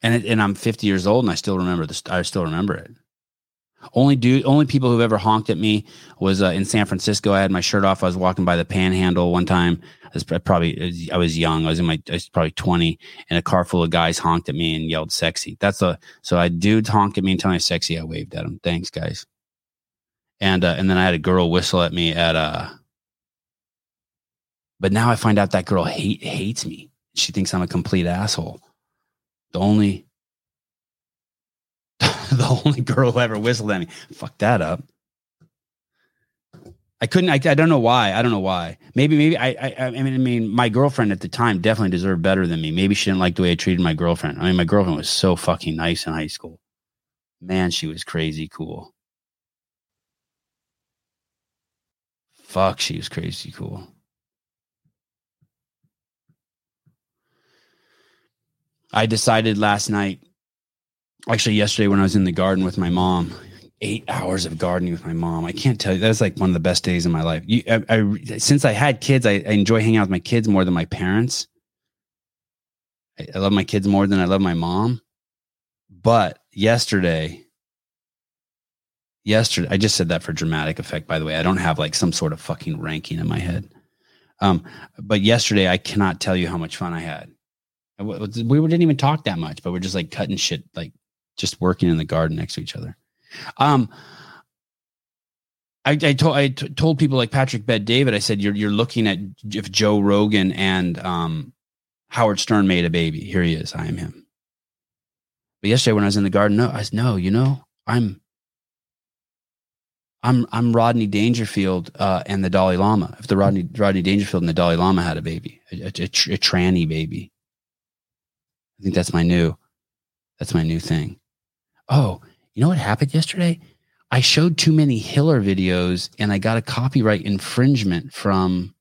And it, and I'm 50 years old and I still remember this. I still remember it. Only dude, only people who've ever honked at me was uh, in San Francisco. I had my shirt off. I was walking by the Panhandle one time. I was probably I was young. I was in my I was probably twenty, and a car full of guys honked at me and yelled "sexy." That's a so I dudes honk at me and tell me sexy. I waved at them. Thanks, guys. And uh, and then I had a girl whistle at me at uh. But now I find out that girl hate hates me. She thinks I'm a complete asshole. The only the only girl who ever whistled at me. Fuck that up. I couldn't. I, I don't know why. I don't know why. Maybe. Maybe. I. I. I mean. I mean. My girlfriend at the time definitely deserved better than me. Maybe she didn't like the way I treated my girlfriend. I mean, my girlfriend was so fucking nice in high school. Man, she was crazy cool. Fuck, she was crazy cool. I decided last night actually yesterday when I was in the garden with my mom, eight hours of gardening with my mom. I can't tell you that's like one of the best days in my life. You, I, I, since I had kids, I, I, enjoy hanging out with my kids more than my parents. I, love my kids more than I love my mom. But yesterday, yesterday, I just said that for dramatic effect. By the way, I don't have like some sort of fucking ranking in my head. Um, but yesterday, I cannot tell you how much fun I had. We didn't even talk that much, but we're just like cutting shit like just working in the garden next to each other. Um, I, I told I t- told people like Patrick Bet-David. I said you're you're looking at if Joe Rogan and um, Howard Stern made a baby. Here he is. I am him. But yesterday when I was in the garden, no, I said no. You know, I'm I'm I'm Rodney Dangerfield uh, and the Dalai Lama. If the Rodney Rodney Dangerfield and the Dalai Lama had a baby, a, a, a, a tranny baby, I think that's my new that's my new thing oh, you know what happened yesterday? I showed too many Hiller videos and I got a copyright infringement from.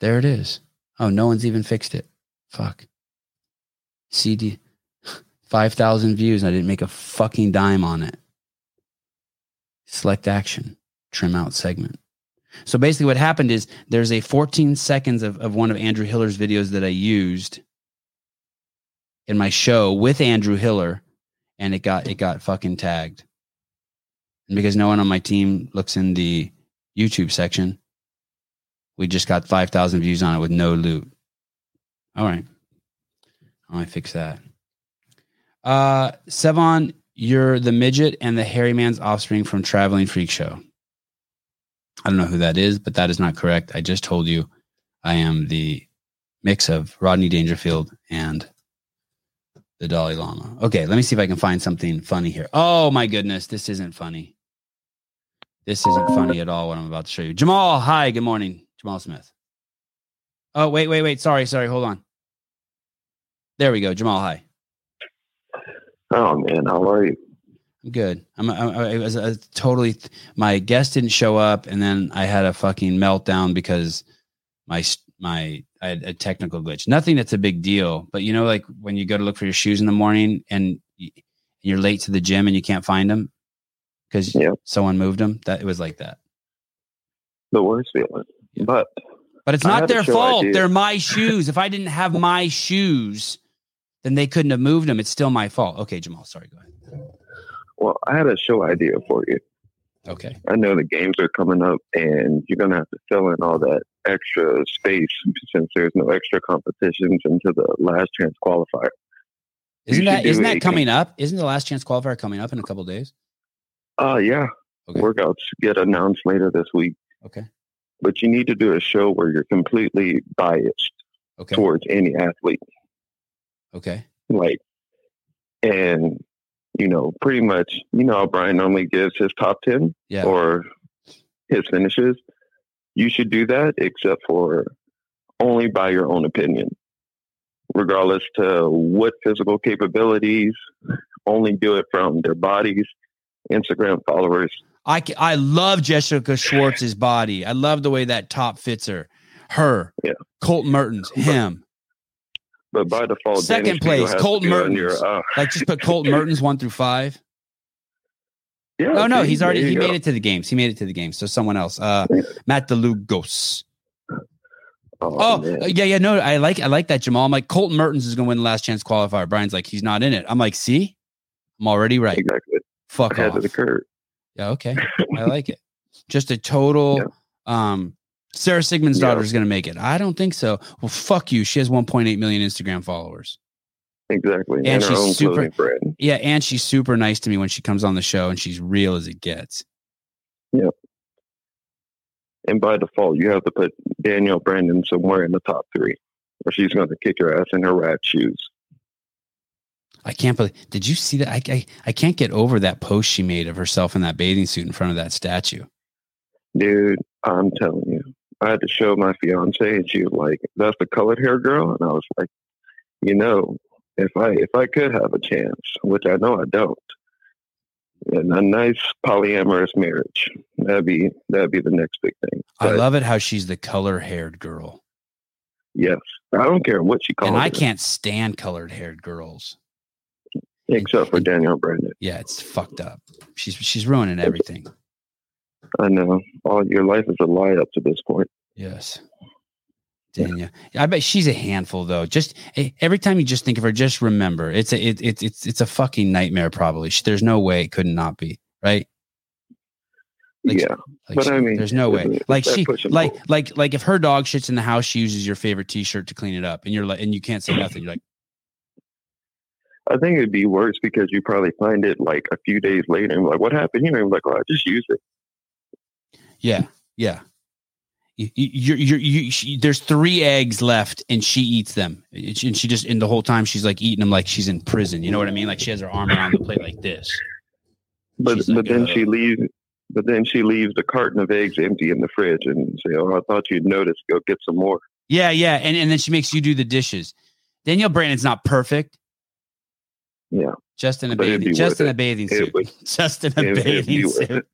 There it is. Oh, no one's even fixed it. Fuck. CD, 5,000 views. I didn't make a fucking dime on it. Select action, trim out segment. So basically, what happened is there's a 14 seconds of, of one of Andrew Hiller's videos that I used in my show with Andrew Hiller, and it got it got fucking tagged. And because no one on my team looks in the YouTube section, we just got five thousand views on it with no loot. All right, I fix that. Uh, Sevan, you're the midget and the hairy man's offspring from Traveling Freak Show. I don't know who that is, but that is not correct. I just told you I am the mix of Rodney Dangerfield and the Dalai Lama. Okay, let me see if I can find something funny here. Oh my goodness, this isn't funny. This isn't funny at all what I'm about to show you. Jamal, hi, good morning. Jamal Smith. Oh, wait, wait, wait. Sorry, sorry. Hold on. There we go. Jamal, hi. Oh man, how are you? I'm good. I'm. I, I was a totally. My guest didn't show up, and then I had a fucking meltdown because my my I had a technical glitch. Nothing that's a big deal, but you know, like when you go to look for your shoes in the morning and you're late to the gym and you can't find them because someone moved them. That it was like that. The worst feeling, but but it's not their fault. Idea. They're my shoes. if I didn't have my shoes, then they couldn't have moved them. It's still my fault. Okay, Jamal. Sorry. Go ahead. Well, I had a show idea for you. Okay. I know the games are coming up and you're going to have to fill in all that extra space since there's no extra competitions into the last chance qualifier. Isn't that isn't that coming up? Isn't the last chance qualifier coming up in a couple days? Uh yeah. Okay. Workouts get announced later this week. Okay. But you need to do a show where you're completely biased okay. towards any athlete. Okay. Like and you know, pretty much, you know, Brian normally gives his top 10 yeah. or his finishes. You should do that, except for only by your own opinion, regardless to what physical capabilities, only do it from their bodies, Instagram followers. I, I love Jessica Schwartz's body. I love the way that top fits her. Her, yeah. Colton Mertens, him. But by default, second place, Colton Mertens. Uh, like just put Colton Mertens one through five. Yeah. Oh no, he's already he go. made it to the games. He made it to the games. So someone else, uh, Matt DeLugos. Oh, oh yeah, yeah. No, I like I like that Jamal. I'm like Colton Mertens is going to win the last chance qualifier. Brian's like he's not in it. I'm like, see, I'm already right. Exactly. Fuck Ahead off. of the curve. Yeah, okay. I like it. Just a total um Sarah Sigmund's Yeah. daughter is gonna make it. I don't think so. Well, fuck you. She has 1.8 million Instagram followers. Exactly. And her she's own super- brand. Yeah, and she's super nice to me when she comes on the show and she's real as it gets. Yep. And by default, you have to put Danielle Brandon somewhere in the top three, or she's going to kick your ass in her rat shoes. I can't believe did you see that? I, I I can't get over that post she made of herself in that bathing suit in front of that statue. Dude, I'm telling you, I had to show my fiance, and she was like, "That's the colored hair girl," and I was like, "You know, if I if I could have a chance, which I know I don't, and a nice polyamorous marriage, that'd be that'd be the next big thing." I love it how she's the color haired girl. Yes, I don't care what she calls And I can't stand colored haired girls. except for Danielle Brandon. Yeah, it's fucked up. She's she's ruining everything. I know all your life is a lie up to this point. Yes. Danielle. I bet she's a handful though. Just eh, every time you just think of her, just remember it's a it, it, it's it's a fucking nightmare. Probably there's no way it could not be right. Like, yeah, Like But she- I mean, there's no way. Like she, that push and like pull. like like if her dog shits in the house, she uses your favorite T-shirt to clean it up, and you're like, and you can't say nothing. You're like, I think it'd be worse because you probably find it like a few days later and like, what happened? And I'm like, oh, I just used it. Yeah, yeah. You, you, you, you, she, there's three eggs left, and she eats them, and she and she just, and the whole time she's like eating them like she's in prison. You know what I mean? Like she has her arm around the plate like this. But She's like, but then "Ugh." she leaves. But then she leaves the carton of eggs empty in the fridge and say, "Oh, I thought you'd notice. Go get some more." Yeah, yeah, and and then she makes you do the dishes. Danielle Brandon's not perfect. Yeah, Just in a bathing, just in a bathing suit. would- just in a It- it'd be bathing suit.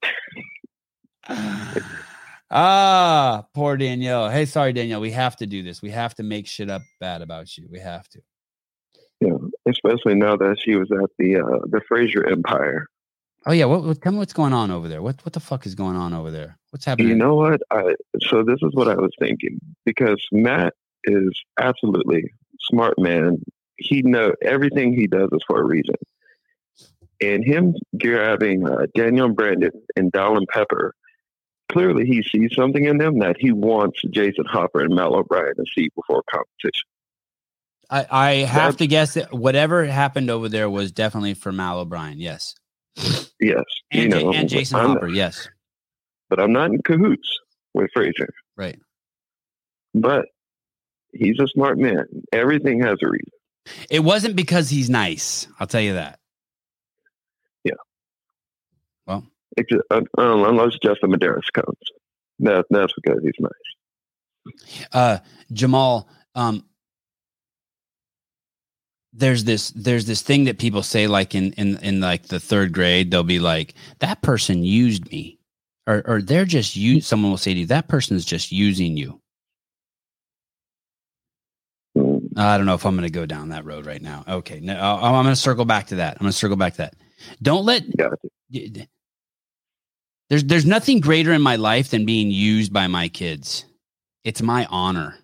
ah, poor Danielle. Hey, sorry, Danielle. We have to do this. We have to make shit up bad about you. We have to. Yeah, especially now that she was at the uh, the Fraser Empire. Oh yeah, what, what? Tell me what's going on over there. What what the fuck is going on over there? What's happening? You know what? I so this is what I was thinking because Matt is absolutely smart man. He know everything he does is for a reason. And him grabbing uh, Danielle Brandon and Dallin Pepper, clearly he sees something in them that he wants Jason Hopper and Mal O'Brien to see before competition. I, I have to guess that whatever happened over there was definitely for Mal O'Brien. Yes, Yes, and, you know, and Jason I'm- Hopper. Yes, but I'm not in cahoots with Fraser. right. But he's a smart man. Everything has a reason. It wasn't because he's nice. I'll tell you that. Except, uh, unless Justin Medeiros comes. That, that's because he's nice. uh Jamal um there's this there's this thing that people say like in in in like the third grade they'll be like that person used me or or they're just you someone will say to you that person's just using you Mm, I don't know if I'm going to go down that road right now. Okay, no, I'm going to circle back to that. I'm going to circle back to that. Don't let there's there's nothing greater in my life than being used by my kids. It's my honor.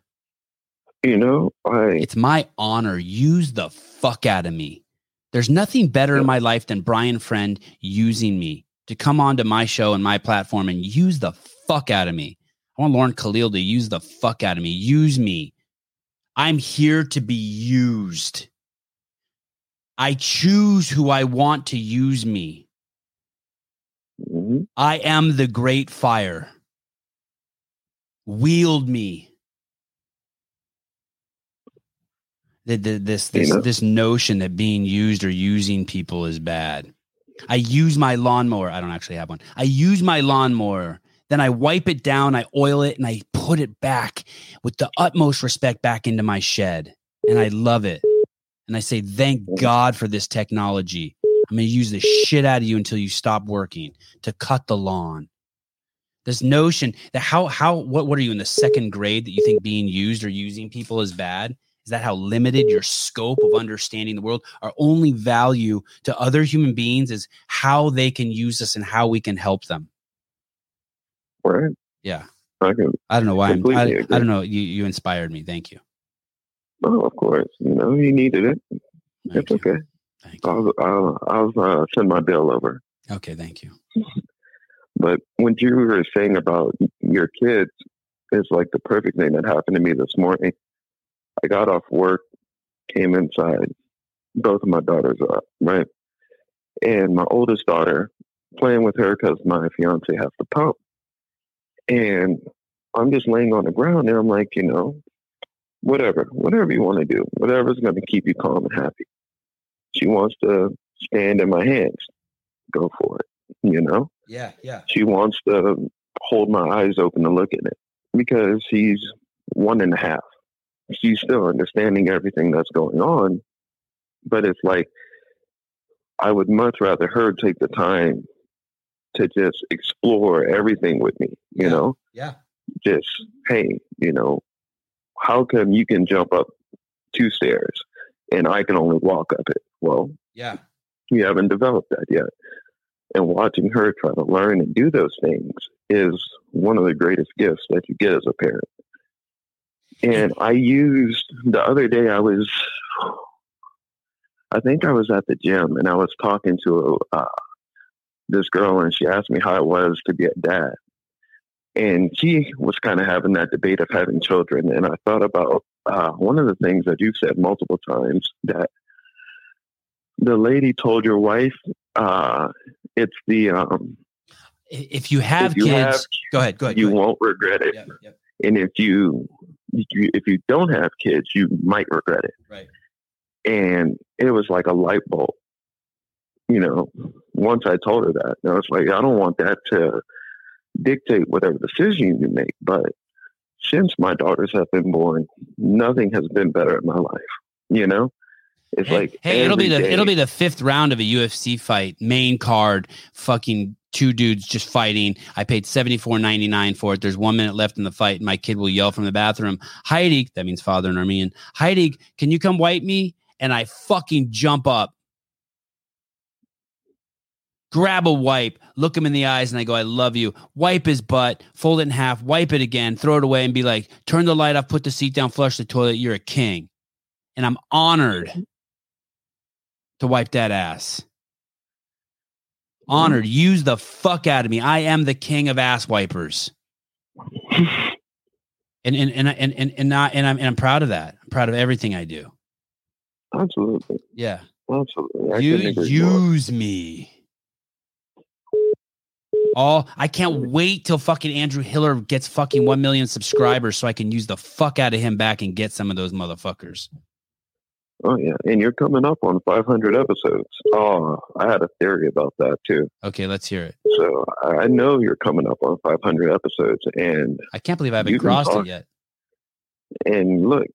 You know, I It's my honor. Use the fuck out of me. There's nothing better in my life than Brian Friend using me to come onto my show and my platform and use the fuck out of me. I want Lauren Khalil to use the fuck out of me. Use me. I'm here to be used. I choose who I want to use me. I am the great fire. Wield me. The, the, this You this know- this notion that being used or using people is bad. I use my lawnmower. I don't actually have one. I use my lawnmower. Then I wipe it down. I oil it and I put it back with the utmost respect back into my shed. And I love it. And I say, thank God for this technology. I'm going to use the shit out of you until you stop working to cut the lawn. This notion that how how what what are you in the second grade that you think being used or using people is bad? Is that how limited your scope of understanding the world? Our only value to other human beings is how they can use us and how we can help them. right. Yeah. I can. I don't know why I'm, I, I don't know. You you inspired me. Thank you. Oh, of course. You know, he needed it. Thank It's you. okay. Thank you. I'll, I'll, I'll uh, send my bill over. Okay, thank you. But when you were saying about your kids, it's like the perfect thing that happened to me this morning. I got off work, came inside. Both of my daughters are up, right? And my oldest daughter, playing with her because my fiance has the pump. And I'm just laying on the ground and I'm like, you know, whatever, whatever you want to do, whatever's going to keep you calm and happy. She wants to stand in my hands. Go for it, you know? Yeah, yeah. She wants to hold my eyes open to look at it because he's one and a half. She's still understanding everything that's going on, but it's like I would much rather her take the time to just explore everything with me, you Yeah. know? Yeah. Just, hey, you know, how come you can jump up two stairs and I can only walk up it? Well, Yeah. you haven't developed that yet. And watching her try to learn and do those things is one of the greatest gifts that you get as a parent. And I used the other day, I was, I think I was at the gym and I was talking to uh, this girl and she asked me how it was to be a dad. And she was kind of having that debate of having children. And I thought about uh, one of the things that you've said multiple times that the lady told your wife uh, it's the um, If you have if you kids, have go ahead. Go ahead. you go ahead. won't regret it, Yep, yep, and if you, if you if you don't have kids, you might regret it. right. And it was like a light bulb. You know, once I told her that, I was like, I don't want that to dictate whatever decision you make. But since my daughters have been born, nothing has been better in my life. You know, it's Hey, like hey, it'll be the day- it'll be the fifth round of a UFC fight, main card, fucking two dudes just fighting. I paid seventy four ninety nine for it. There's one minute left in the fight, and my kid will yell from the bathroom, Heidi, that means father in Armenian, Heidi, can you come wipe me? And I fucking jump up, grab a wipe, look him in the eyes, and I go, I love you. Wipe his butt, fold it in half, wipe it again, throw it away, and be like, turn the light off, put the seat down, flush the toilet. You're a king. And I'm honored to wipe that ass. Mm-hmm. Honored. Use the fuck out of me. I am the king of ass wipers. And and and and and, and not and I'm and I'm proud of that. I'm proud of everything I do. absolutely, Yeah. absolutely. I you couldn't more. use me. All I can't wait till fucking Andrew Hiller gets fucking one million subscribers so I can use the fuck out of him back and get some of those motherfuckers. Oh yeah, and you're coming up on 500 episodes. Oh, I had a theory about that too. Okay, let's hear it. So I know you're coming up on 500 episodes, and I can't believe I haven't crossed talk. it yet. and look,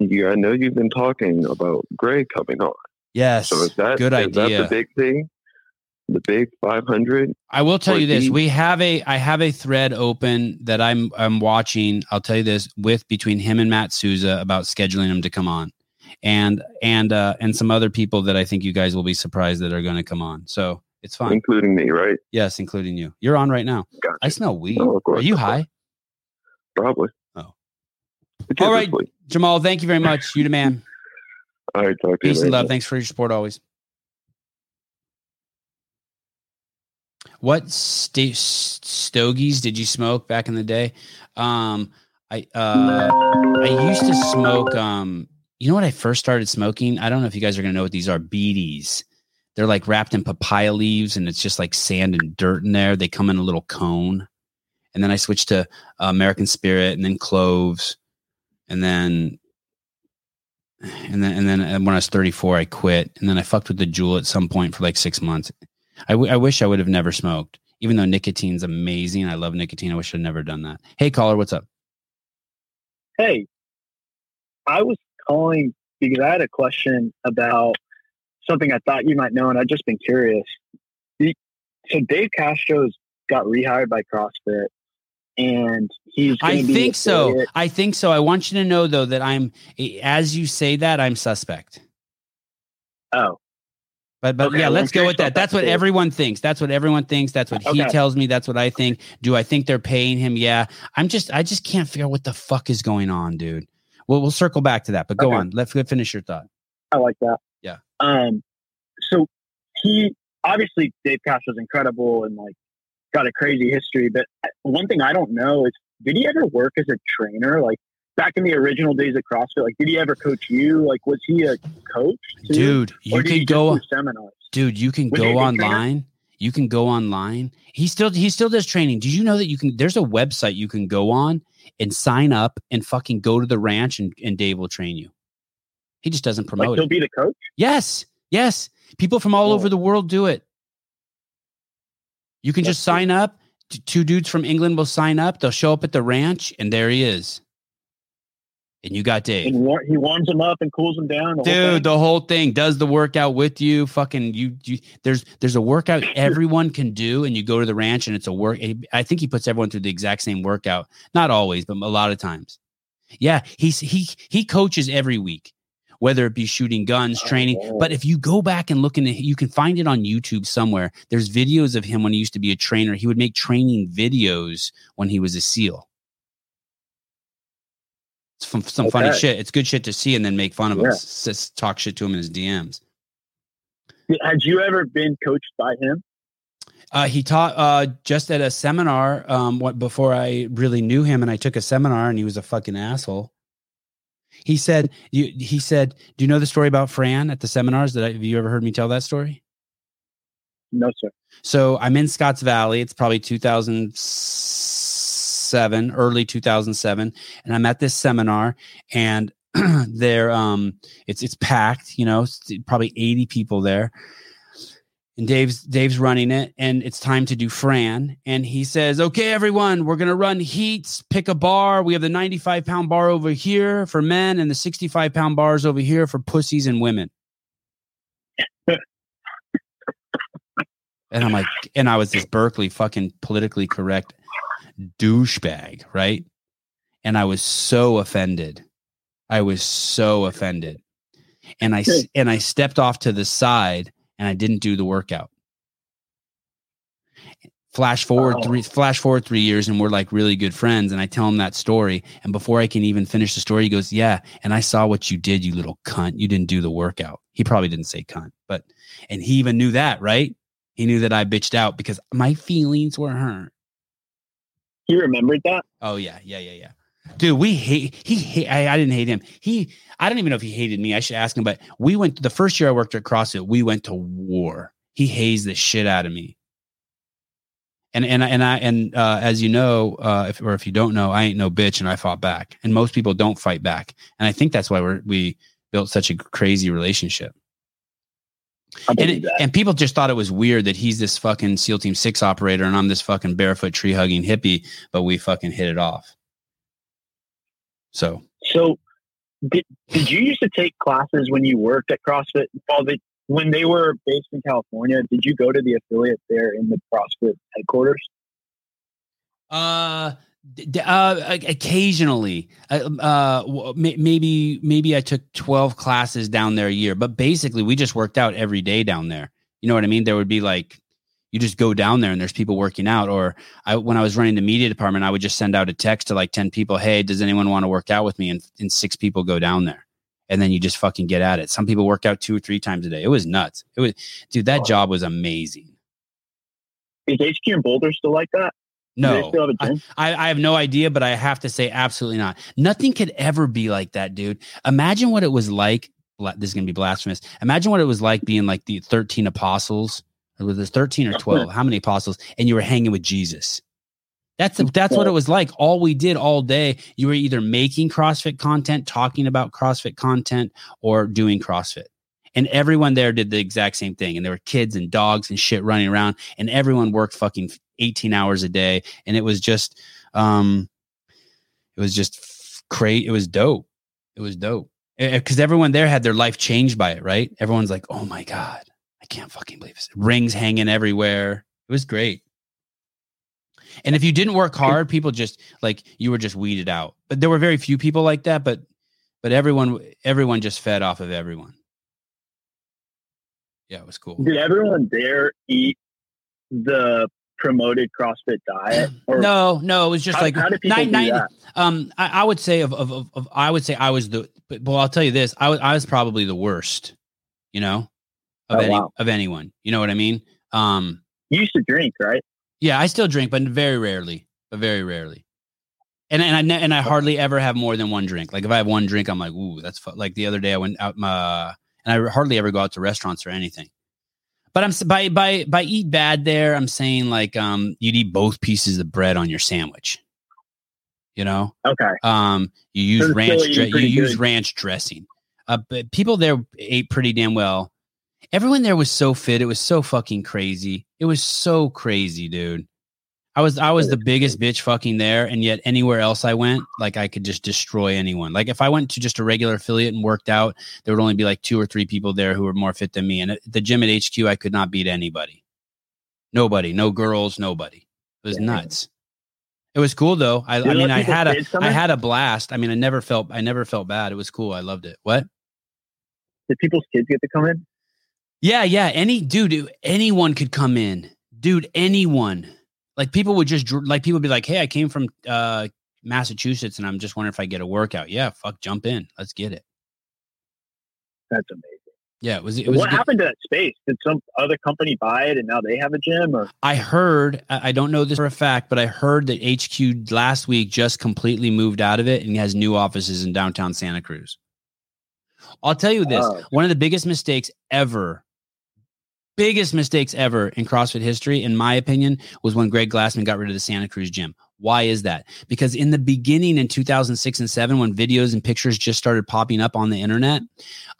you, I know you've been talking about Greg coming on. Yes. So is that good is that idea. the big thing? The big 500. I will tell you this: we have a I have a thread open that I'm I'm watching. I'll tell you this with between him and Matt Souza about scheduling him to come on, and and uh, and some other people that I think you guys will be surprised that are going to come on. So it's fine. including me, right? Yes, including you. You're on right now. Gotcha. I smell weed. Oh, of course, Are you high, Probably. Oh. All right. Jamal? Thank you very much. You the man. All right, talk to you Peace and love. Thanks for your support always. What sta- stogies did you smoke back in the day? Um, I uh, I used to smoke. Um, you know what? I first started smoking. I don't know if you guys are gonna know what these are. Beaties. They're like wrapped in papaya leaves, and it's just like sand and dirt in there. They come in a little cone, and then I switched to uh, American Spirit, and then cloves, and then and then and then uh, when I was 34, I quit, and then I fucked with the Juul at some point for like six months. I, w- I wish I would have never smoked, even though nicotine's amazing. I love nicotine. I wish I'd never done that. Hey, caller, what's up? Hey, I was calling because I had a question about something I thought you might know, and I've just been curious. So Dave Castro's got rehired by CrossFit, and he's. I be think so. I think so. I want you to know though that I'm, eh, as you say that, I'm suspect. Oh, But but Okay, yeah, let's go with that. That's what everyone thinks. That's what everyone thinks. That's what he Okay. tells me. That's what I think. Do I think they're paying him? Yeah. I'm just I just can't figure out what the fuck is going on, dude. Well, we'll circle back to that. But go Okay. on. Let's finish your thought. I like that. Yeah. Um, so he obviously Dave Cash was incredible and like got a crazy history. But one thing I don't know is did he ever work as a trainer? Like back in the original days of CrossFit, like did he ever coach you? Like was he a coach? Too? Dude, you Or did he can go seminars. dude, you can Was go online. You can go online. He still he still does training. Did you know that you can there's a website you can go on and sign up and fucking go to the ranch and, and Dave will train you. He just doesn't Like promote he'll it. be the coach. Yes. Yes. People from all Oh. over the world do it. You can That's just sign up. Two dudes from England will sign up. They'll show up at the ranch, and there he is. And you got Dave. War- he warms them up and cools them down. the whole. Dude, the whole thing does the workout with you. Fucking you, you. There's there's a workout everyone can do, and you go to the ranch, and it's a work. I think he puts everyone through the exact same workout. Not always, but a lot of times. Yeah, he's he he coaches every week, whether it be shooting guns, Oh, training. wow. But if you go back and look in, it, you can find it on YouTube somewhere. There's videos of him when he used to be a trainer. He would make training videos when he was a SEAL. Some, some funny shit. It's good shit to see and then make fun of him. Yeah. S- s- talk shit to him in his DMs. Had you ever been coached by him? Uh, he taught uh, just at a seminar um, what, before I really knew him, and I took a seminar, and he was a fucking asshole. He said, "You." He said, "Do you know the story about Fran at the seminars? That I, have you ever heard me tell that story?" No, sir. So I'm in Scotts Valley. It's probably 2007, early 2007, and I'm at this seminar, and there, um, it's it's packed. You know, probably 80 people there, and Dave's Dave's running it, and it's time to do Fran, and he says, "Okay, everyone, we're gonna run heats. Pick a bar. We have the 95 pound bar over here for men, and the 65 pound bars over here for pussies and women." And I'm like, and I was this Berkeley fucking politically correct douchebag, right? And I was so offended. I was so offended. And I and I stepped off to the side and I didn't do the workout. Flash forward Oh. three flash forward 3 years and we're like really good friends and I tell him that story and before I can even finish the story he goes, "Yeah, and I saw what you did, you little cunt. You didn't do the workout." He probably didn't say cunt, but and he even knew that, right? He knew that I bitched out because my feelings were hurt. He remembered that. Oh yeah, yeah, yeah, yeah. Dude, we hate. He hate. I, I didn't hate him. He. I don't even know if he hated me. I should ask him. But we went the first year I worked at CrossFit. We went to war. He hazed the shit out of me. And and and I and uh, as you know, uh, if or if you don't know, I ain't no bitch, and I fought back. And most people don't fight back. And I think that's why we're we built such a crazy relationship. I And, it, and people just thought it was weird that he's this fucking SEAL Team Six operator and I'm this fucking barefoot tree hugging hippie, but we fucking hit it off. So So, did, did you used to take classes when you worked at CrossFit? Well, they, when they were based in California, did you go to the affiliate there in the CrossFit headquarters? Uh, d- d- uh, occasionally, uh, uh, maybe maybe I took twelve classes down there a year, but basically we just worked out every day down there. You know what I mean? There would be like you just go down there and there's people working out. Or I when I was running the media department, I would just send out a text to like ten people, "Hey, does anyone want to work out with me?" And and six people go down there. And then you just fucking get at it. Some people work out two or three times a day. It was nuts. It was, dude. That job was amazing. Is HQ in Boulder still like that? No, still have a gym? I, I have no idea, but I have to say, absolutely not. Nothing could ever be like that, dude. Imagine what it was like. This is gonna be blasphemous. Imagine what it was like being like the thirteen apostles. Or was it thirteen or twelve? How many apostles? And you were hanging with Jesus. That's that's what it was like. All we did all day, you were either making CrossFit content, talking about CrossFit content, or doing CrossFit. And everyone there did the exact same thing. And there were kids and dogs and shit running around, and everyone worked fucking 18 hours a day. And it was just, um, it was just great. It was dope. It was dope. Because everyone there had their life changed by it, right? Everyone's like, oh my God, I can't fucking believe this. Rings hanging everywhere. It was great. And if you didn't work hard, people just like you were just weeded out. But there were very few people like that, but but everyone everyone just fed off of everyone. Yeah, it was cool. Did everyone there eat the promoted CrossFit diet? Or No, no, it was just how, like how people nine- do nine- that? um I, I would say of, of, of, of I would say I was the but well I'll tell you this I was I was probably the worst you know of Oh, any wow. of anyone. You know what I mean? Um, You used to drink, right? yeah, I still drink, but very rarely, but very rarely. And and I and I hardly ever have more than one drink. Like if I have one drink, I'm like, ooh, that's fu-. like the other day I went out my and I hardly ever go out to restaurants or anything. But I'm by by by eat bad there. I'm saying like um you'd eat both pieces of bread on your sandwich. You know, Okay. um, you use So ranch. dre- you pretty use ranch dressing. Uh, but people there ate pretty damn well. Everyone there was so fit. It was so fucking crazy. It was so crazy, dude. I was I was the biggest bitch fucking there, and yet anywhere else I went, like I could just destroy anyone. Like if I went to just a regular affiliate and worked out, there would only be like two or three people there who were more fit than me. And at the gym at HQ, I could not beat anybody. Nobody, no girls, nobody. It was Damn. nuts. It was cool though. I, I mean, I had a I had a blast. I mean, I never felt I never felt bad. It was cool. I loved it. What? Did people's kids get to come in? Yeah, yeah. Any dude, anyone could come in, dude. Anyone. Like people would just like people would be like, "Hey, I came from uh Massachusetts, and I'm just wondering if I get a workout." Yeah, fuck, jump in. Let's get it. That's amazing. Yeah, it was. It was. what good- happened to that space? Did some other company buy it and now they have a gym? Or I heard. I don't know this for a fact, but I heard that HQ last week just completely moved out of it and has new offices in downtown Santa Cruz. I'll tell you this: Oh. one of the biggest mistakes ever, biggest mistakes ever in CrossFit history, in my opinion, was when Greg Glassman got rid of the Santa Cruz gym. Why is that? Because in the beginning, in 2006 and seven, when videos and pictures just started popping up on the internet,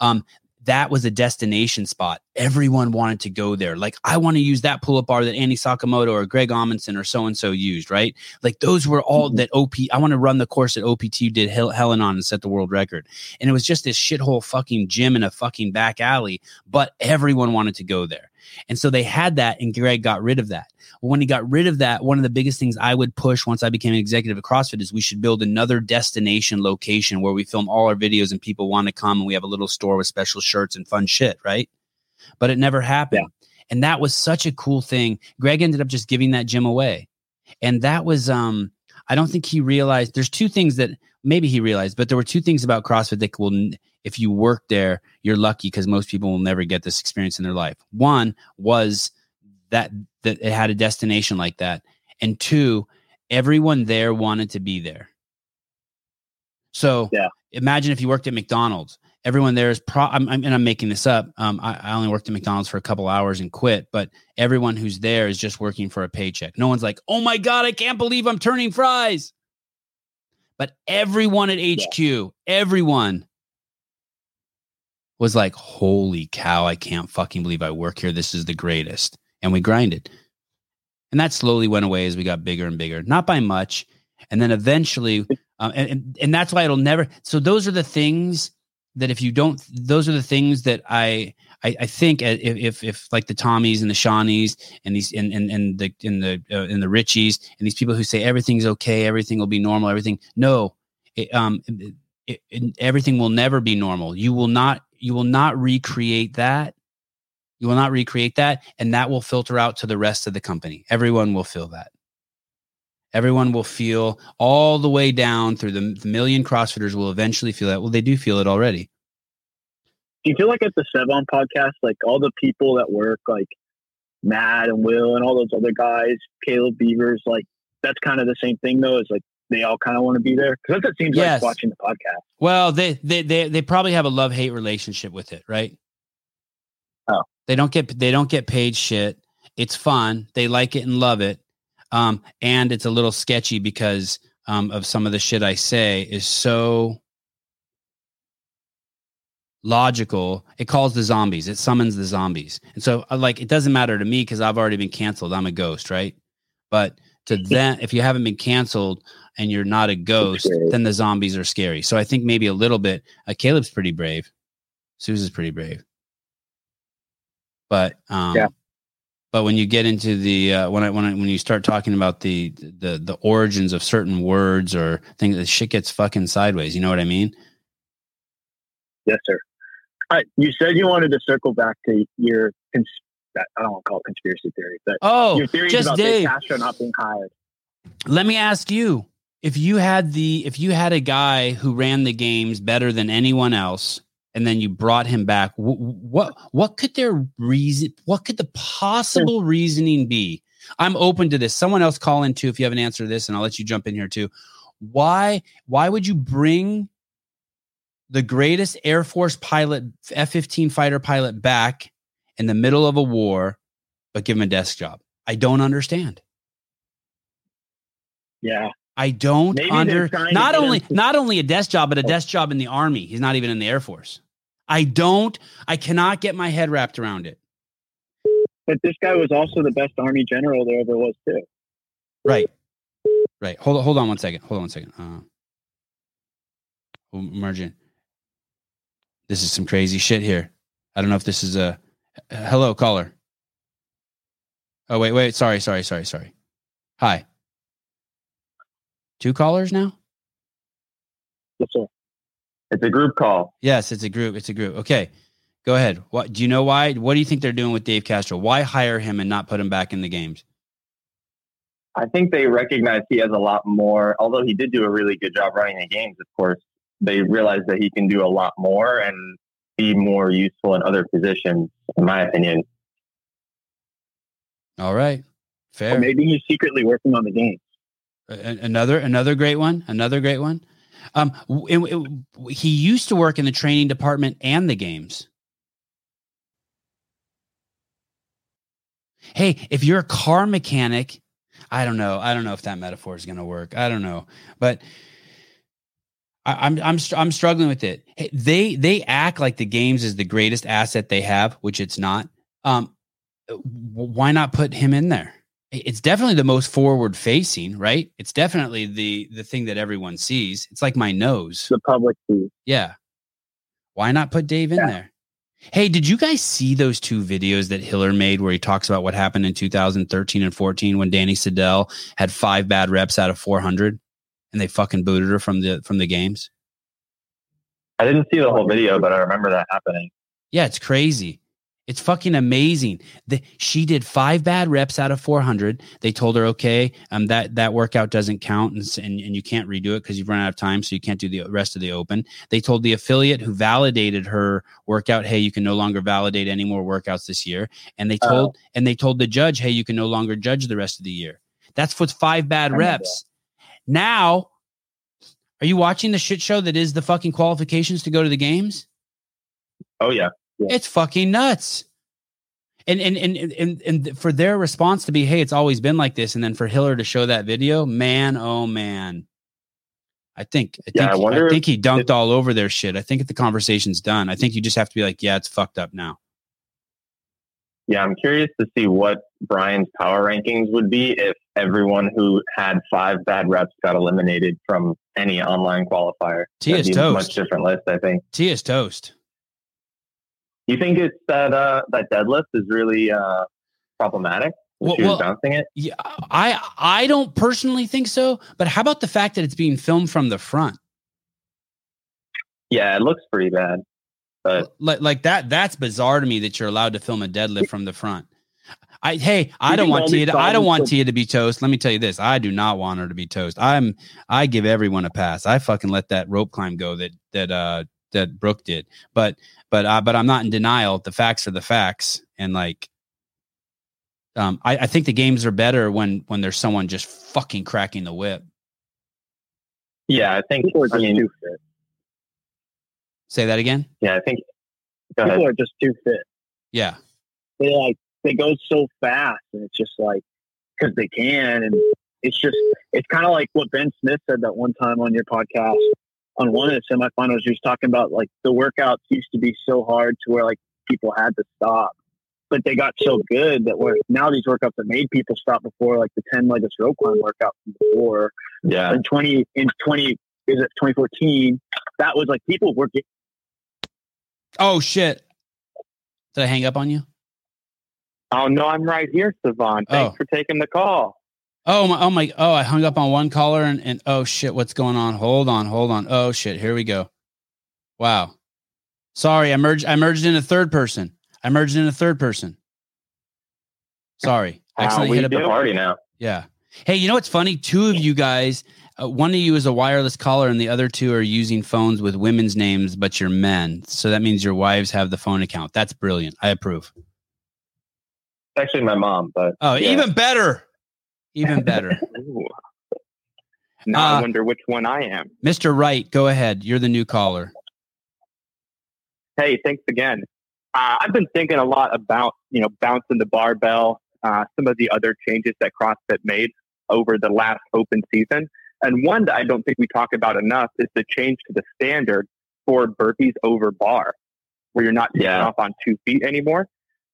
um, that was a destination spot. Everyone wanted to go there. Like, I want to use that pull up bar that Annie Sakamoto or Greg Amundson or so and so used, right? Like, those were all Mhm. that OP. I want to run the course that OPT did Hel- Helen on and set the world record. And it was just this shithole fucking gym in a fucking back alley, but everyone wanted to go there. And so they had that, and Greg got rid of that. Well, when he got rid of that, one of the biggest things I would push once I became an executive at CrossFit is we should build another destination location where we film all our videos and people want to come and we have a little store with special shirts and fun shit, right? But it never happened. And that was such a cool thing. Greg ended up just giving that gym away. And that was um I don't think he realized there's two things that maybe he realized, but there were two things about CrossFit that will if you work there, you're lucky because most people will never get this experience in their life. One was that that it had a destination like that. And two, everyone there wanted to be there. So Yeah. imagine if you worked at McDonald's. Everyone there is pro. I'm, I'm, and I'm making this up. Um, I, I only worked at McDonald's for a couple hours and quit. But everyone who's there is just working for a paycheck. No one's like, "Oh my god, I can't believe I'm turning fries." But everyone at HQ, everyone was like, "Holy cow, I can't fucking believe I work here. This is the greatest." And we grinded. And that slowly went away as we got bigger and bigger, not by much. And then eventually, uh, and, and and that's why it'll never. So those are the things that if you don't, those are the things that I I, I think if, if if like the Tommies and the Shawnees and these and and, and the in the uh, and the Richies and these people who say everything's okay, everything will be normal, everything. No, it, um, it, it, everything will never be normal. You will not you will not recreate that. You will not recreate that, and that will filter out to the rest of the company. Everyone will feel that. Everyone will feel all the way down through the, the million CrossFitters will eventually feel that. Well, they do feel it already. do you feel like at the Sevan podcast, like all the people that work, like Matt and Will and all those other guys, Caleb Beavers, like that's kind of the same thing though. Is like they all kind of want to be there because that's it seems Yes. like watching the podcast. Well, they they they they probably have a love hate relationship with it, right? Oh. they don't get they don't get paid shit. It's fun. They like it and love it. Um, and it's a little sketchy because um, of some of the shit I say is so logical. It calls the zombies. It summons the zombies. And so, uh, like, it doesn't matter to me because I've already been canceled. I'm a ghost, right? But to them, if you haven't been canceled and you're not a ghost, then the zombies are scary. So I think maybe a little bit. Uh, Caleb's pretty brave. Susan's pretty brave. But um, Yeah. But when you get into the uh, when I when I, when you start talking about the the the origins of certain words or things, the shit gets fucking sideways. You know what I mean? Yes, sir. All right, you said you wanted to circle back to your cons- I don't want to call it conspiracy theory, but Oh, your theories just about Dave. Castro not being hired. Let me ask you: if you had the if you had a guy who ran the games better than anyone else, and then you brought him back. Wh- What what could their reason? What could the possible reasoning be? I'm open to this. Someone else call in too if you have an answer to this, and I'll let you jump in here too. Why why would you bring the greatest Air Force pilot, F-15 fighter pilot back in the middle of a war, but give him a desk job? I don't understand. Yeah. I don't Maybe under not only him not only a desk job, but a desk job in the army. He's not even in the Air Force. I don't. I cannot get my head wrapped around it. But this guy was also the best army general there ever was too. Right. Right. Hold on. Hold on one second. Hold on one second. Uh, we'll. This is some crazy shit here. I don't know if this is a hello caller. Oh wait, wait. Sorry, sorry, sorry, sorry. Hi. Two callers now. Yes, sir. It's a group call. Yes, it's a group. It's a group. Okay. Go ahead. What do you know why? What do you think they're doing with Dave Castro? Why hire him and not put him back in the games? I think they recognize he has a lot more. Although he did do a really good job running the games, of course, they realize that he can do a lot more and be more useful in other positions. In my opinion, All right. Or Fair. maybe he's secretly working on the game. Another another great one. Another great one. Um, it- it- he used to work in the training department and the games. Hey, if you're a car mechanic, I don't know. I don't know if that metaphor is going to work. I don't know, but I, I'm I'm I'm struggling with it. Hey, they they act like the games is the greatest asset they have, which it's not. Um, why not put him in there? It's definitely the most forward facing right it's definitely the the thing that everyone sees it's like my nose The public sees. yeah why not put dave in Yeah. there hey did you guys see those two videos that hiller made where he talks about what happened in 2013 and 14 when danny Sidell had five bad reps out of 400 and they fucking booted her from the from the games I didn't see the whole video, but I remember that happening. Yeah, it's crazy. It's fucking amazing. The, she did five bad reps out of 400. They told her, okay, um, that that workout doesn't count, and and, and you can't redo it because you've run out of time, so you can't do the rest of the open. They told the affiliate who validated her workout, hey, you can no longer validate any more workouts this year. And they told and they told the judge, hey, you can no longer judge the rest of the year. That's what's five bad reps. Now, are you watching the shit show that is the fucking qualifications to go to the games? Oh yeah, It's fucking nuts. And and, and and and for their response to be, hey, it's always been like this, and then for Hiller to show that video, man, oh man. I think I think Yeah, I I, wonder think he dunked all over their shit. I think the conversation's done. I think you just have to be like, yeah, it's fucked up now. yeah. I'm curious to see what Brian's power rankings would be if everyone who had five bad reps got eliminated from any online qualifier. T a toast. Much different list, I think. Tia's toast. You think it's that uh, that deadlift is really uh, problematic? Well- she was well- bouncing it. Yeah, I I don't personally think so, but how about the fact that it's being filmed from the front? Yeah, it looks pretty bad. But like like that that's bizarre to me that you're allowed to film a deadlift from the front i hey i don't want tia to, i don't want tia to be toast let me tell you this i do not want her to be toast i'm i give everyone a pass i fucking let that rope climb go that that uh that brooke did but but uh, but i'm not in denial the facts are the facts and like um I, I think the games are better when when there's someone just fucking cracking the whip yeah, I think. People are I mean, too fit. say that again yeah, I think. Go ahead. People are just too fit. yeah They like they go so fast, and it's just like because they can, and it's just it's kind of like what Ben Smith said that one time on your podcast. On one of the semifinals, he was talking about like the workouts used to be so hard to where like people had to stop, but they got so good that where now these workouts that made people stop before, like the ten legged rope climb workout from before. Yeah, in 20 in 20 is it 2014 that was like people were getting oh shit did i hang up on you Oh no, I'm right here, Sevan. Thanks Oh. for taking the call. Oh my! Oh my! Oh, I hung up on one caller and, and oh shit! What's going on? Hold on, hold on. Oh shit! Here we go. Wow. Sorry, I merged. I merged in a third person. I merged in a third person. Sorry, How accidentally hit a the party now. yeah. Hey, you know what's funny? Two of you guys Uh, one of you is a wireless caller, and the other two are using phones with women's names, but you're men. So that means your wives have the phone account. That's brilliant. I approve. Actually, my mom, but Oh, yeah. even better. Even better. Now Uh, I wonder which one I am. Mr. Wright, go ahead. You're the new caller. Hey, thanks again. Uh, I've been thinking a lot about you know bouncing the barbell, uh, some of the other changes that CrossFit made over the last open season, and one that I don't think we talk about enough is the change to the standard for burpees over bar, where you're not taking Yeah. off on two feet anymore.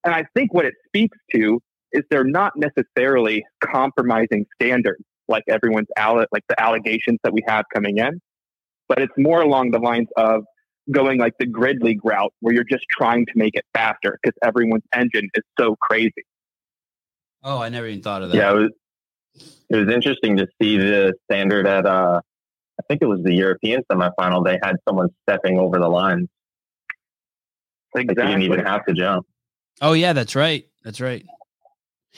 And I think what it speaks to is they're not necessarily compromising standards like everyone's alle- like the allegations that we have coming in, but it's more along the lines of going like the grid league route where you're just trying to make it faster because everyone's engine is so crazy. Oh, I never even thought of that. Yeah, it was, it was interesting to see the standard at, uh, I think it was the European semifinal. They had someone stepping over the line. Like they didn't even have to jump. Oh, yeah, that's right. That's right.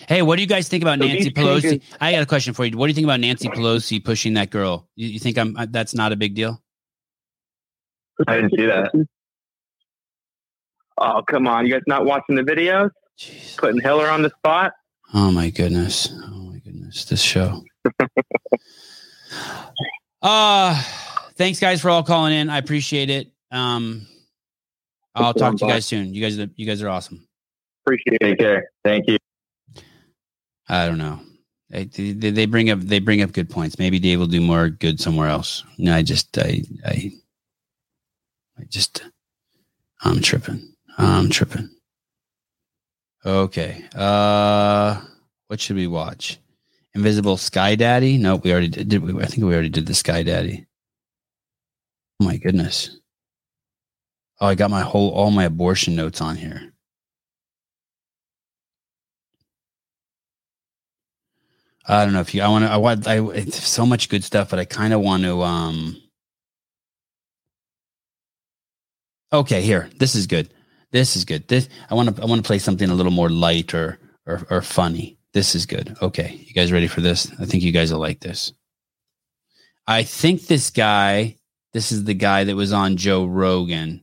Hey, what do you guys think about So Nancy Pelosi? changes- I got a question for you. What do you think about Nancy Pelosi pushing that girl? You, you think I'm that's not a big deal? I didn't see that. Oh, come on. You guys not watching the videos? Jeez. Putting Hiller on the spot? Oh my goodness. Oh my goodness. This show. uh thanks guys for all calling in. I appreciate it. Um I'll talk to you guys soon. You guys are you guys are awesome. Appreciate it. Take care. Thank you. I don't know. They, they, bring up they bring up good points. Maybe Dave will do more good somewhere else. No, I just I I I just I'm tripping. I'm tripping. Okay. Uh what should we watch? Invisible Sky Daddy? No, we already did, did we, I think we already did the Sky Daddy. Oh my goodness. Oh, I got my whole all my abortion notes on here. I don't know if you. I want to. I want. I. It's so much good stuff, but I kind of want to. Um. Okay, here. This is good. This is good. This. I want to. I want to play something a little more light or or or funny. This is good. Okay, you guys ready for this? I think you guys will like this. I think this guy. This is the guy that was on Joe Rogan.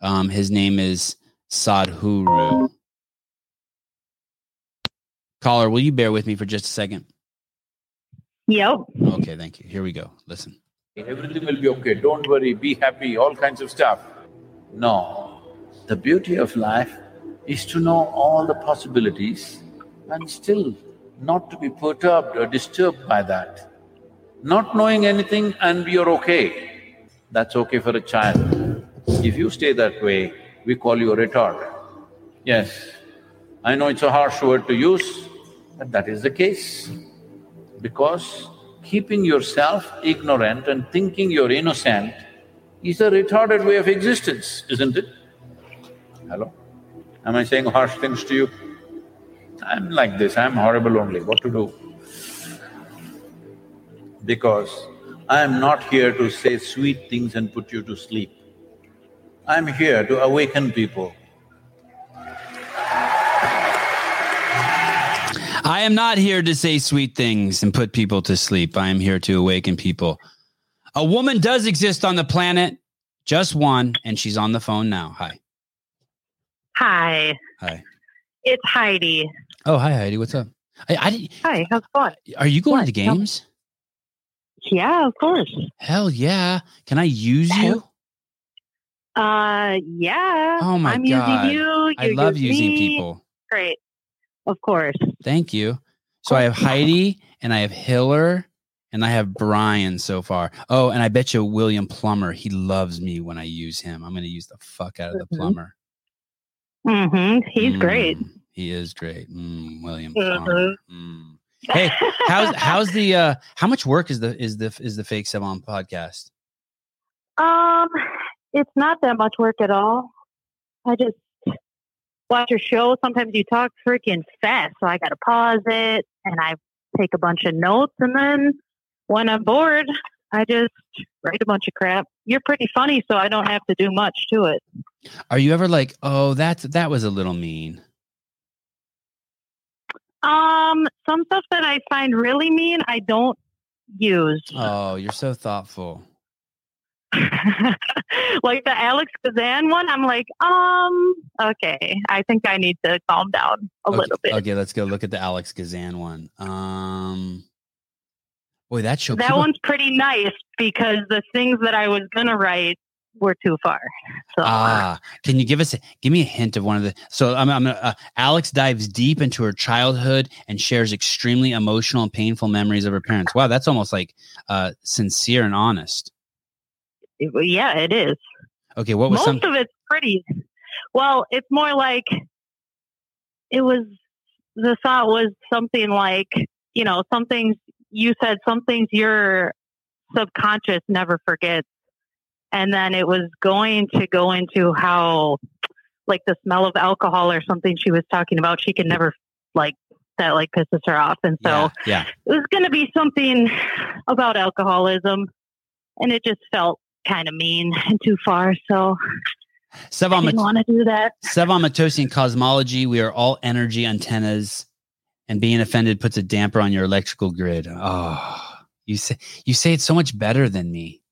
Um, his name is Sadhguru. Caller, will you bear with me for just a second? Yep. Okay, thank you. Here we go. Listen. Everything will be okay. Don't worry, be happy, all kinds of stuff. No. The beauty of life is to know all the possibilities and still not to be perturbed or disturbed by that. Not knowing anything and you're okay. That's okay for a child. If you stay that way, we call you a retard. Yes, I know it's a harsh word to use, but that is the case. Because keeping yourself ignorant and thinking you're innocent is a retarded way of existence, isn't it? Hello? Am I saying harsh things to you? I'm like this, I'm horrible only, what to do? Because I am not here to say sweet things and put you to sleep. I'm here to awaken people. I am not here to say sweet things and put people to sleep. I am here to awaken people. A woman does exist on the planet, just one, and she's on the phone now. Hi. Hi. Hi. It's Heidi. Oh, hi, Heidi. What's up? I, I Hi. How's it going? are you going What? to games? Yeah, of course. Hell yeah. Can I use you? Uh, yeah. Oh my I'm God. using you. I love using me. people. Great. Of course. Thank you. So I have Heidi and I have Hiller and I have Brian so far. Oh, and I bet you William Plummer. He loves me when I use him. I'm going to use the fuck out of the Mhm. plumber. Mm-hmm. He's great. Mm, He is great. Mm, William Mhm. Plummer. Mm. Hey, how's how's the uh how much work is the is the is the fake Sevan podcast? Um, it's not that much work at all. I just watch your show. Sometimes you talk freaking fast, so I got to pause it and I take a bunch of notes. And then when I'm bored, I just write a bunch of crap. You're pretty funny, so I don't have to do much to it. Are you ever like, oh, that's that was a little mean? Um, some stuff that I find really mean, I don't use. Oh, you're so thoughtful. like the Alex Gazan one, I'm like, um, okay, I think I need to calm down a okay, little bit. Okay, let's go look at the Alex Gazan one. Um, boy, that show. That people- one's pretty nice because the things that I was gonna write were too far. So Ah, can you give us a, give me a hint of one of the? So I'm, I'm uh, Alex dives deep into her childhood and shares extremely emotional and painful memories of her parents. Wow, that's almost like uh, sincere and honest. Yeah, it is. Okay, what was Most some? of it's pretty. Well, it's more like it was. The thought was something like, you know, some things you said, some things your subconscious never forgets, and then it was going to go into how, like the smell of alcohol or something she was talking about. She can never like that, like pisses her off, and so yeah, yeah. it was going to be something about alcoholism, and it just felt kind of mean and too far. So I didn't want to do that. Sevan Matossian cosmology. We are all energy antennas, and being offended puts a damper on your electrical grid. Oh, you say you say it so much better than me.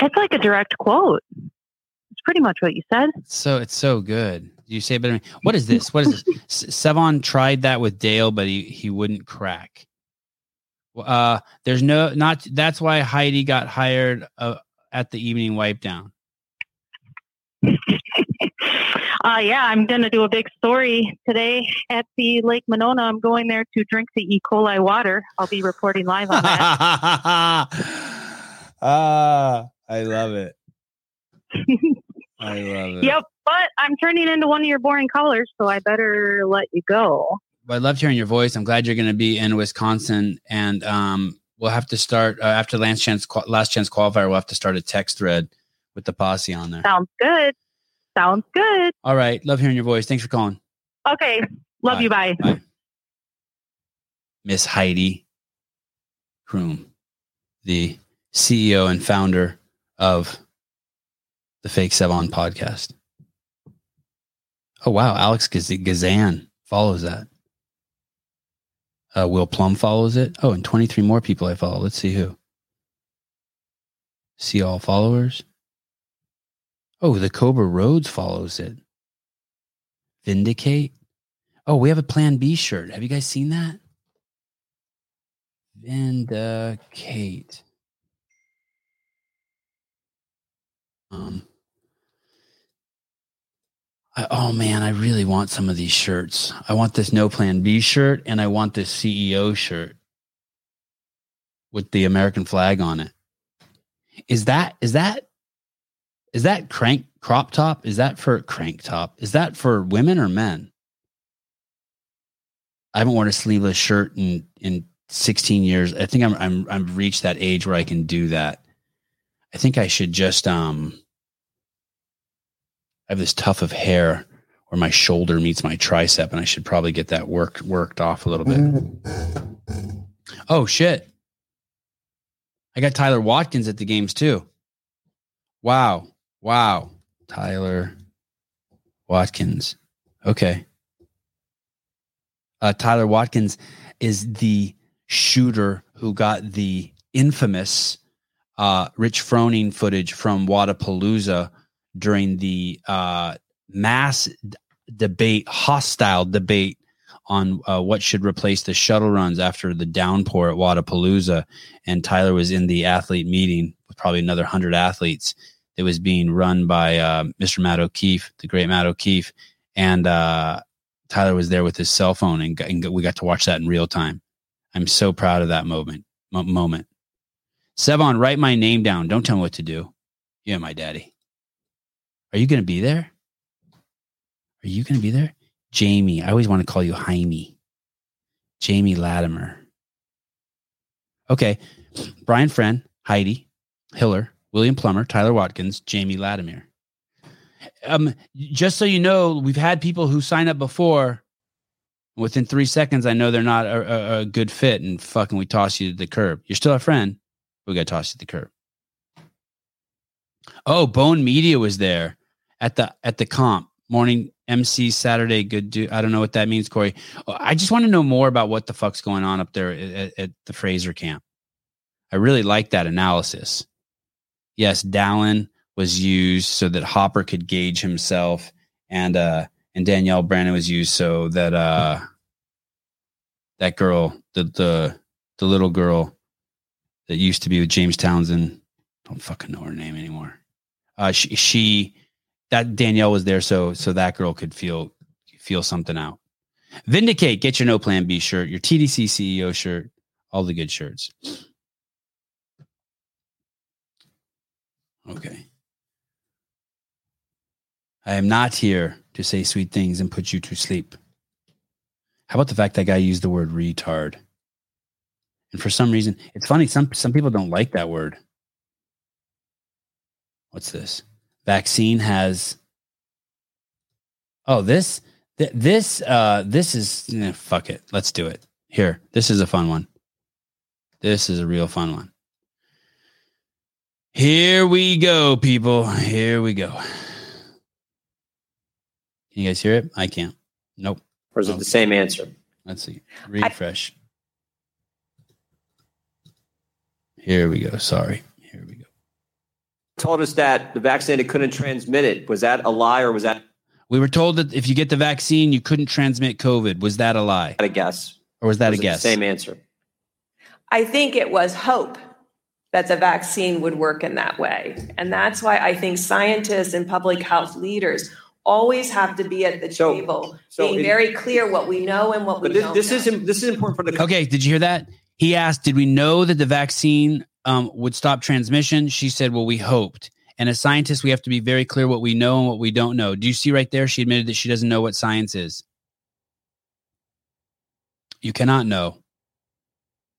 It's like a direct quote. It's pretty much what you said. So it's so good. You say it better. What is this? What is this? Sevan tried that with Dale, but he he wouldn't crack. Uh, there's no not. That's why Heidi got hired uh, at the evening wipe down. Uh, yeah, I'm going to do a big story today at the Lake Monona. I'm going there to drink the E. coli water. I'll be reporting live on that. ah, I love it. I love it. yep, but I'm turning into one of your boring callers, so I better let you go. Well, I loved hearing your voice. I'm glad you're going to be in Wisconsin, and um, we'll have to start uh, after last chance last chance qualifier. We'll have to start a text thread with the posse on there. Sounds good. Sounds good. All right, love hearing your voice. Thanks for calling, Okay. Love Bye. you. Bye. Bye. Miss Heidi Kroom, the CEO and founder of the Fake Sevan podcast. Oh wow, Alex Gaz- Gazan follows that. Uh, Will Plum follows it. Oh, and 23 more people I follow. Let's see who. See all followers. Oh, the Cobra Rhodes follows it. Vindicate. Oh, we have a Plan B shirt. Have you guys seen that? Vindicate. Um. Oh man, I really want some of these shirts. I want this No Plan B shirt, and I want this CEO shirt with the American flag on it. Is that is that is that crank crop top? Is that for crank top? Is that for women or men? I haven't worn a sleeveless shirt in in 16 years. I think I'm I'm I've reached that age where I can do that. I think I should just um I have this tuft of hair where my shoulder meets my tricep and I should probably get that worked worked off a little bit. Oh shit. I got Tyler Watkins at the games too. Wow. Wow. Tyler Watkins. Okay. Uh, Tyler Watkins is the shooter who got the infamous uh, Rich Froning footage from Wodapalooza during the uh, mass debate, hostile debate on uh, what should replace the shuttle runs after the downpour at Wodapalooza. And Tyler was in the athlete meeting with probably another 100 athletes. It was being run by uh, Mr. Matt O'Keefe, the great Matt O'Keefe. And uh, Tyler was there with his cell phone, and, and we got to watch that in real time. I'm so proud of that moment. Mo- moment. Sevan, write my name down. Don't tell me what to do. Yeah, my daddy. Are you going to be there? Are you going to be there? Jamie. I always want to call you Jaime. Jamie Latimer. Okay. Brian Friend, Heidi, Hiller, William Plummer, Tyler Watkins, Jamie Latimer. Um, just so you know, we've had people who sign up before. Within three seconds, I know they're not a, a, a good fit, and fucking we toss you to the curb. You're still a friend. We got to toss you to the curb. Oh, Bone Media was there at the at the comp. Morning MC Saturday. Good dude. I don't know what that means, Corey. I just want to know more about what the fuck's going on up there at, at the Fraser camp. I really like that analysis. Yes, Dallin was used so that Hopper could gauge himself, and uh, and Danielle Brandon was used so that uh, that girl, the the the little girl that used to be with James Townsend, don't fucking know her name anymore. Uh, she, she that Danielle was there so so that girl could feel feel something out. Vindicate, get your no plan B shirt, your TDC CEO shirt, all the good shirts. Okay. I am not here to say sweet things and put you to sleep. How about the fact that guy used the word retard? And for some reason, it's funny, some some people don't like that word. What's this? Vaccine has Oh, this th- this uh this is eh, fuck it. Let's do it. Here. This is a fun one. This is a real fun one. Here we go, people. Here we go. Can you guys hear it? I can't. Nope. Or is it the same answer? Let's see. Refresh. Here we go. Sorry. Here we go. Told us that the vaccinated couldn't transmit it. Was that a lie or was that We were told that if you get the vaccine, you couldn't transmit COVID. Was that a lie? a guess? Or was that Or a was it the guess? Same answer. I think it was hope that the vaccine would work in that way. And that's why I think scientists and public health leaders always have to be at the table, so being in- very clear what we know and what we this, don't this know. is this is important for the Okay, did you hear that? He asked, "Did we know that the vaccine um, would stop transmission?" She said, "Well, we hoped." And as scientists, we have to be very clear what we know and what we don't know. Do you see right there? She admitted that she doesn't know what science is. You cannot know.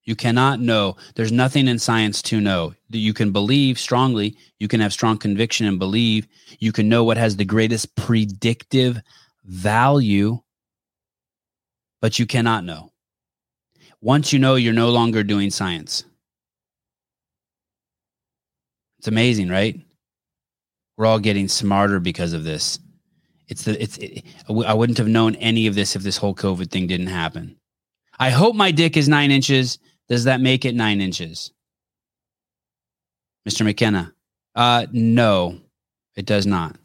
You cannot know. There's nothing in science to know. You can believe strongly. You can have strong conviction and believe. You can know what has the greatest predictive value, but you cannot know. Once you know, you're no longer doing science. It's amazing, right? We're all getting smarter because of this. It's the it's. It, I wouldn't have known any of this if this whole COVID thing didn't happen. I hope my dick is nine inches. Does that make it nine inches, Mr. McKenna? Uh, no, it does not.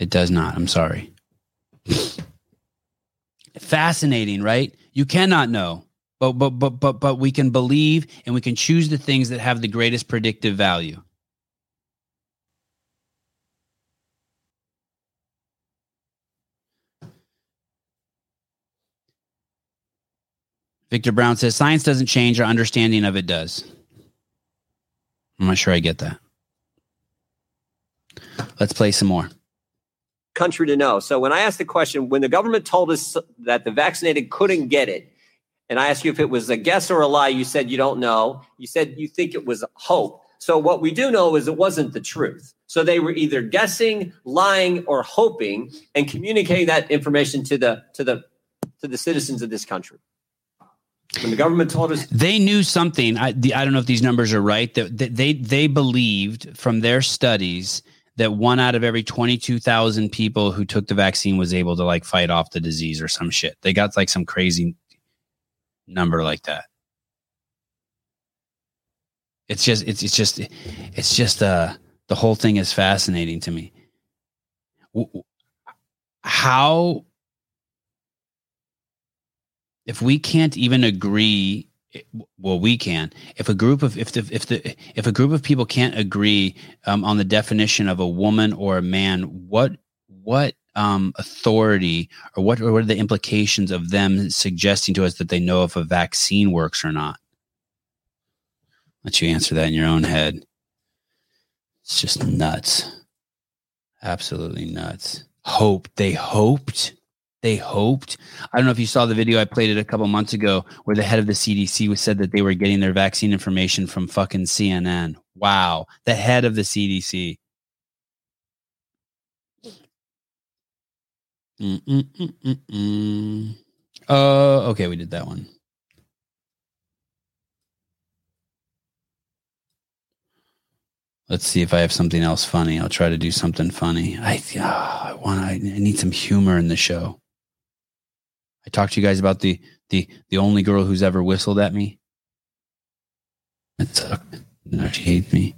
It does not. I'm sorry. Fascinating, right? You cannot know, but but but but but we can believe and we can choose the things that have the greatest predictive value. Victor Brown says science doesn't change, our understanding of it does. I'm not sure I get that. Let's play some more. country to know. So when I asked the question, when the government told us that the vaccinated couldn't get it, and I asked you if it was a guess or a lie, you said you don't know. You said you think it was hope. So what we do know is it wasn't the truth. So they were either guessing, lying, or hoping, and communicating that information to the to the to the citizens of this country. When the government told us they knew something. I, the, I don't know if these numbers are right. That, they they believed from their studies that one out of every twenty two thousand people who took the vaccine was able to like fight off the disease or some shit. They got like some crazy number like that. It's just it's it's just it's just uh the whole thing is fascinating to me. How if we can't even agree well we can if a group of if the if the if a group of people can't agree um, on the definition of a woman or a man what what um, authority or what or what are the implications of them suggesting to us that they know if a vaccine works or not? Let you answer that in your own head. It's just nuts. Absolutely nuts. Hope. They hoped. They hoped. I don't know if you saw the video I played it a couple months ago where the head of the CDC was said that they were getting their vaccine information from fucking CNN. Wow, the head of the CDC. Mm-mm-mm-mm-mm. Uh, okay, we did that one. Let's see if I have something else funny. I'll try to do something funny. I, oh, I want. I need some humor in the show. I talked to you guys about the the the only girl who's ever whistled at me. It sucked. Now she hates me.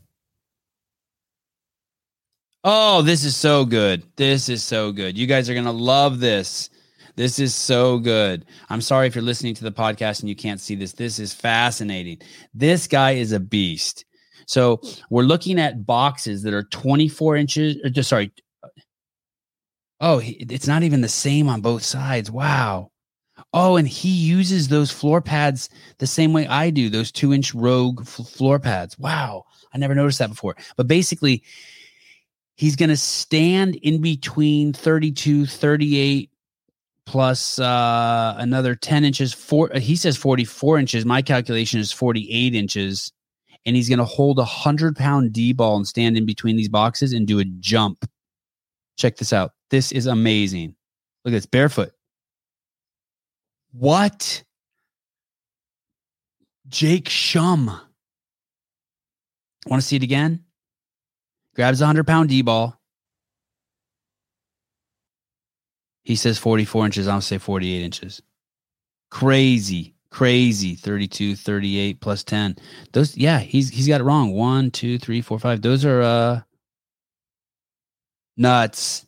Oh, this is so good. This is so good. You guys are gonna love this. This is so good. I'm sorry if you're listening to the podcast and you can't see this. This is fascinating. This guy is a beast. So we're looking at boxes that are 24 inches. Or just, sorry. Oh, it's not even the same on both sides. Wow. Oh, and he uses those floor pads the same way I do, those two inch rogue f- floor pads. Wow. I never noticed that before. But basically, he's going to stand in between 32, 38, plus uh, another 10 inches. Four, he says 44 inches. My calculation is 48 inches and he's going to hold a hundred pound D ball and stand in between these boxes and do a jump. Check this out. This is amazing. Look at this barefoot. What? Jake Schum. Want to see it again? Grabs a hundred pound D ball. He says 44 inches. I'll say 48 inches. Crazy crazy. 32 38 plus 10 those yeah he's he's got it wrong. One two three four five. Those are uh nuts.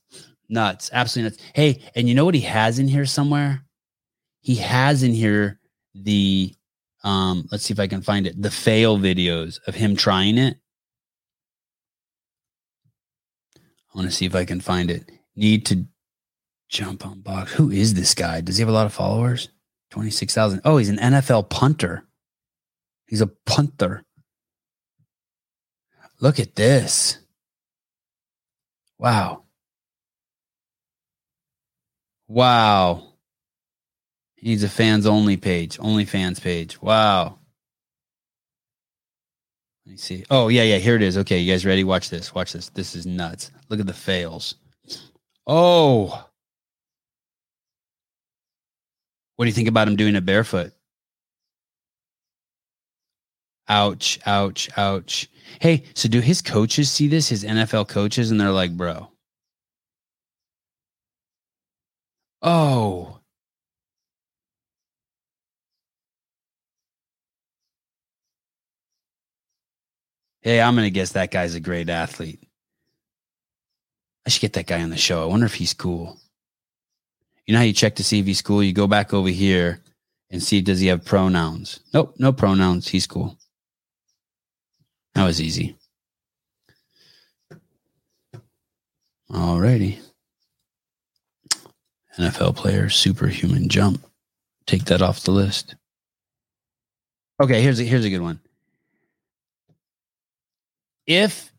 Nuts. Absolutely nuts. Hey and you know what he has in here somewhere? He has in here the um let's see if i can find it. The fail videos of him trying it i want to see if i can find it need to jump on box who is this guy does he have a lot of followers 26,000. Oh, he's an NFL punter. He's a punter. Look at this. Wow. Wow. He needs a fans only page, only fans page. Wow. Let me see. Oh, yeah, yeah. Here it is. Okay, you guys ready? Watch this. Watch this. This is nuts. Look at the fails. Oh. What do you think about him doing it barefoot? Ouch, ouch, ouch. Hey, so do his coaches see this, his NFL coaches, and they're like, bro, oh, hey, I'm going to guess that guy's a great athlete. I should get that guy on the show. I wonder if he's cool. You know how you check to see if he's cool? You go back over here and see does he have pronouns? Nope, no pronouns. He's cool. That was easy. Alrighty. NFL player, superhuman jump. Take that off the list. Okay, here's a here's a good one. If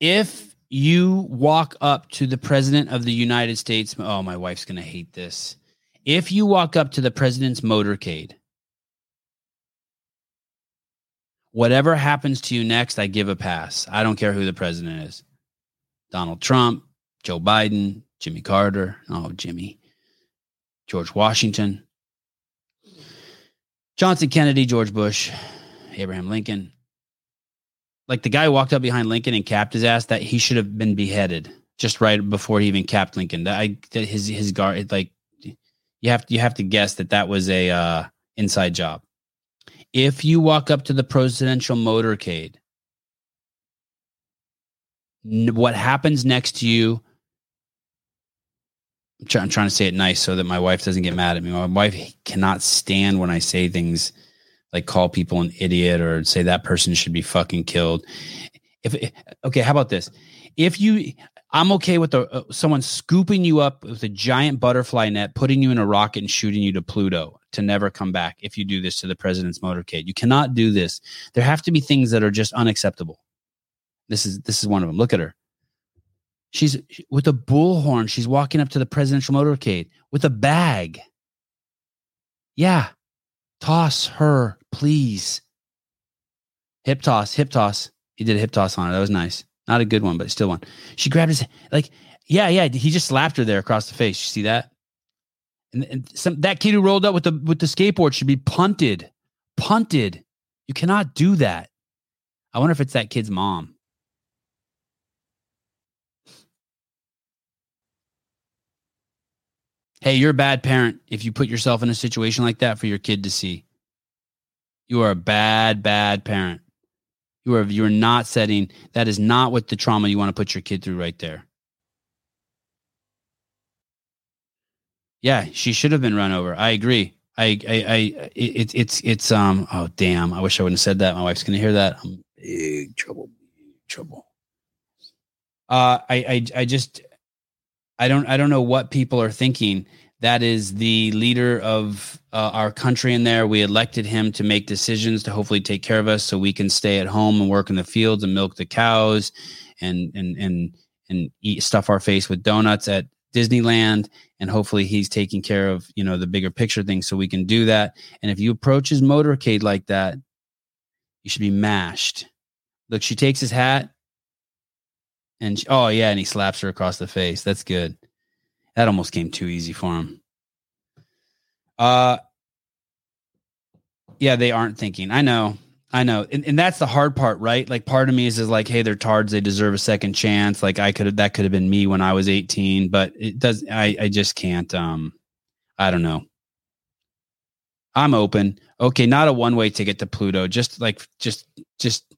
if you walk up to the president of the United States. Oh, my wife's going to hate this. If you walk up to the president's motorcade, whatever happens to you next, I give a pass. I don't care who the president is Donald Trump, Joe Biden, Jimmy Carter. Oh, Jimmy. George Washington, Johnson Kennedy, George Bush, Abraham Lincoln like the guy walked up behind Lincoln and capped his ass that he should have been beheaded just right before he even capped Lincoln. That I that his his guard like you have to, you have to guess that that was a uh, inside job. If you walk up to the presidential motorcade, what happens next to you? I'm, try, I'm trying to say it nice so that my wife doesn't get mad at me. My wife cannot stand when I say things like call people an idiot or say that person should be fucking killed. If okay, how about this? If you I'm okay with the, uh, someone scooping you up with a giant butterfly net, putting you in a rocket and shooting you to Pluto to never come back if you do this to the president's motorcade. You cannot do this. There have to be things that are just unacceptable. This is this is one of them. Look at her. She's with a bullhorn. She's walking up to the presidential motorcade with a bag. Yeah. Toss her please. Hip toss, hip toss. He did a hip toss on her. That was nice. Not a good one, but still one. She grabbed his like, yeah, yeah. He just slapped her there across the face. You see that? And, and some that kid who rolled up with the with the skateboard should be punted. Punted. You cannot do that. I wonder if it's that kid's mom. Hey, you're a bad parent if you put yourself in a situation like that for your kid to see. You are a bad, bad parent. You are you are not setting that is not what the trauma you want to put your kid through right there. Yeah, she should have been run over. I agree. I I I it's it's it's um oh damn, I wish I wouldn't have said that. My wife's gonna hear that. I'm big trouble, big trouble. Uh I I I just I don't I don't know what people are thinking. That is the leader of uh, our country in there. We elected him to make decisions to hopefully take care of us so we can stay at home and work in the fields and milk the cows and and and and eat stuff our face with donuts at Disneyland and hopefully he's taking care of, you know, the bigger picture thing so we can do that. And if you approach his motorcade like that, you should be mashed. Look, she takes his hat and she, oh yeah, and he slaps her across the face. That's good. That almost came too easy for him. Uh yeah, they aren't thinking. I know. I know. And, and that's the hard part, right? Like part of me is, is like, hey, they're tards, they deserve a second chance. Like I could have that could have been me when I was 18, but it does I I just can't um I don't know. I'm open. Okay, not a one way ticket to Pluto. Just like just just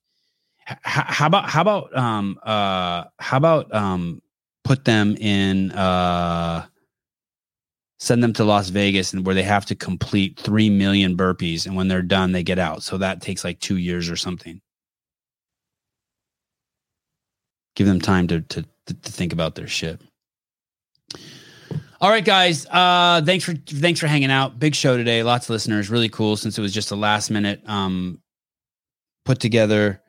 how about how about um uh how about um put them in uh send them to Las Vegas and where they have to complete 3 million burpees and when they're done they get out. So that takes like 2 years or something. Give them time to to to think about their shit. All right, guys. Uh, thanks for thanks for hanging out. Big show today. Lots of listeners. Really cool. Since it was just a last minute um, put together.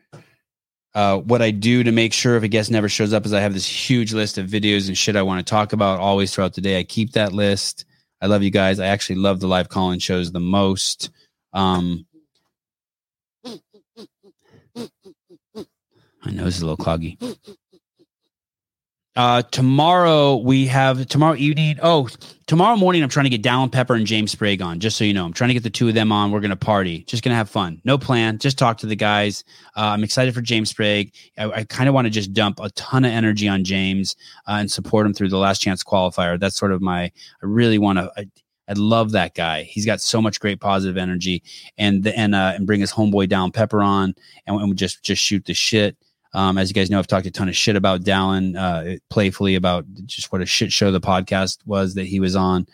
Uh, what I do to make sure if a guest never shows up is I have this huge list of videos and shit I want to talk about always throughout the day. I keep that list. I love you guys. I actually love the live calling shows the most. Um, my nose is a little cloggy. Uh, tomorrow we have tomorrow evening. Oh, tomorrow morning I'm trying to get Dallin Pepper and James Sprague on. Just so you know, I'm trying to get the two of them on. We're gonna party. Just gonna have fun. No plan. Just talk to the guys. Uh, I'm excited for James Sprague. I, I kind of want to just dump a ton of energy on James uh, and support him through the last chance qualifier. That's sort of my. I really want to. I, love that guy. He's got so much great positive energy, and and uh, and bring his homeboy Dallin Pepper on, and, and just just shoot the shit. Um, as you guys know, I've talked a ton of shit about Dallin, uh, playfully about just what a shit show the podcast was that he was on.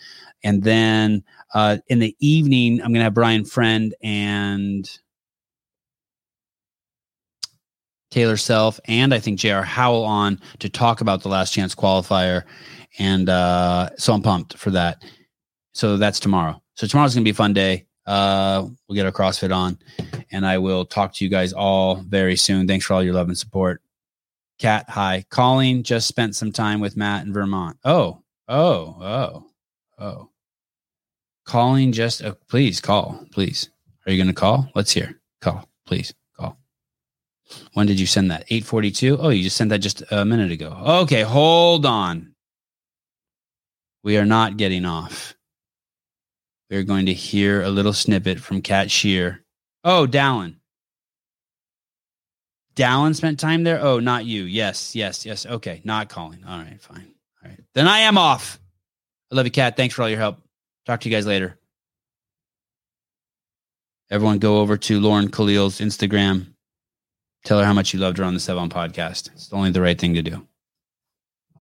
And then uh, in the evening, I'm going to have Brian Friend and Taylor Self and I think J.R. Howell on to talk about the last chance qualifier. And uh, so I'm pumped for that. So that's tomorrow. So tomorrow's going to be a fun day. Uh, we'll get our CrossFit on, and I will talk to you guys all very soon. Thanks for all your love and support. Cat, hi. Colleen just spent some time with Matt in Vermont. Oh, oh, oh, oh. Calling just, uh, please call, please. Are you going to call? Let's hear. Call, please. Call. When did you send that? 842? Oh, you just sent that just a minute ago. Okay, hold on. We are not getting off we're going to hear a little snippet from Cat Shear. Oh, Dallin. Dallin spent time there? Oh, not you. Yes, yes, yes. Okay, not calling. All right, fine. All right. Then I am off. I love you, Cat. Thanks for all your help. Talk to you guys later. Everyone go over to Lauren Khalil's Instagram. Tell her how much you loved her on the Sevan podcast. It's only the right thing to do.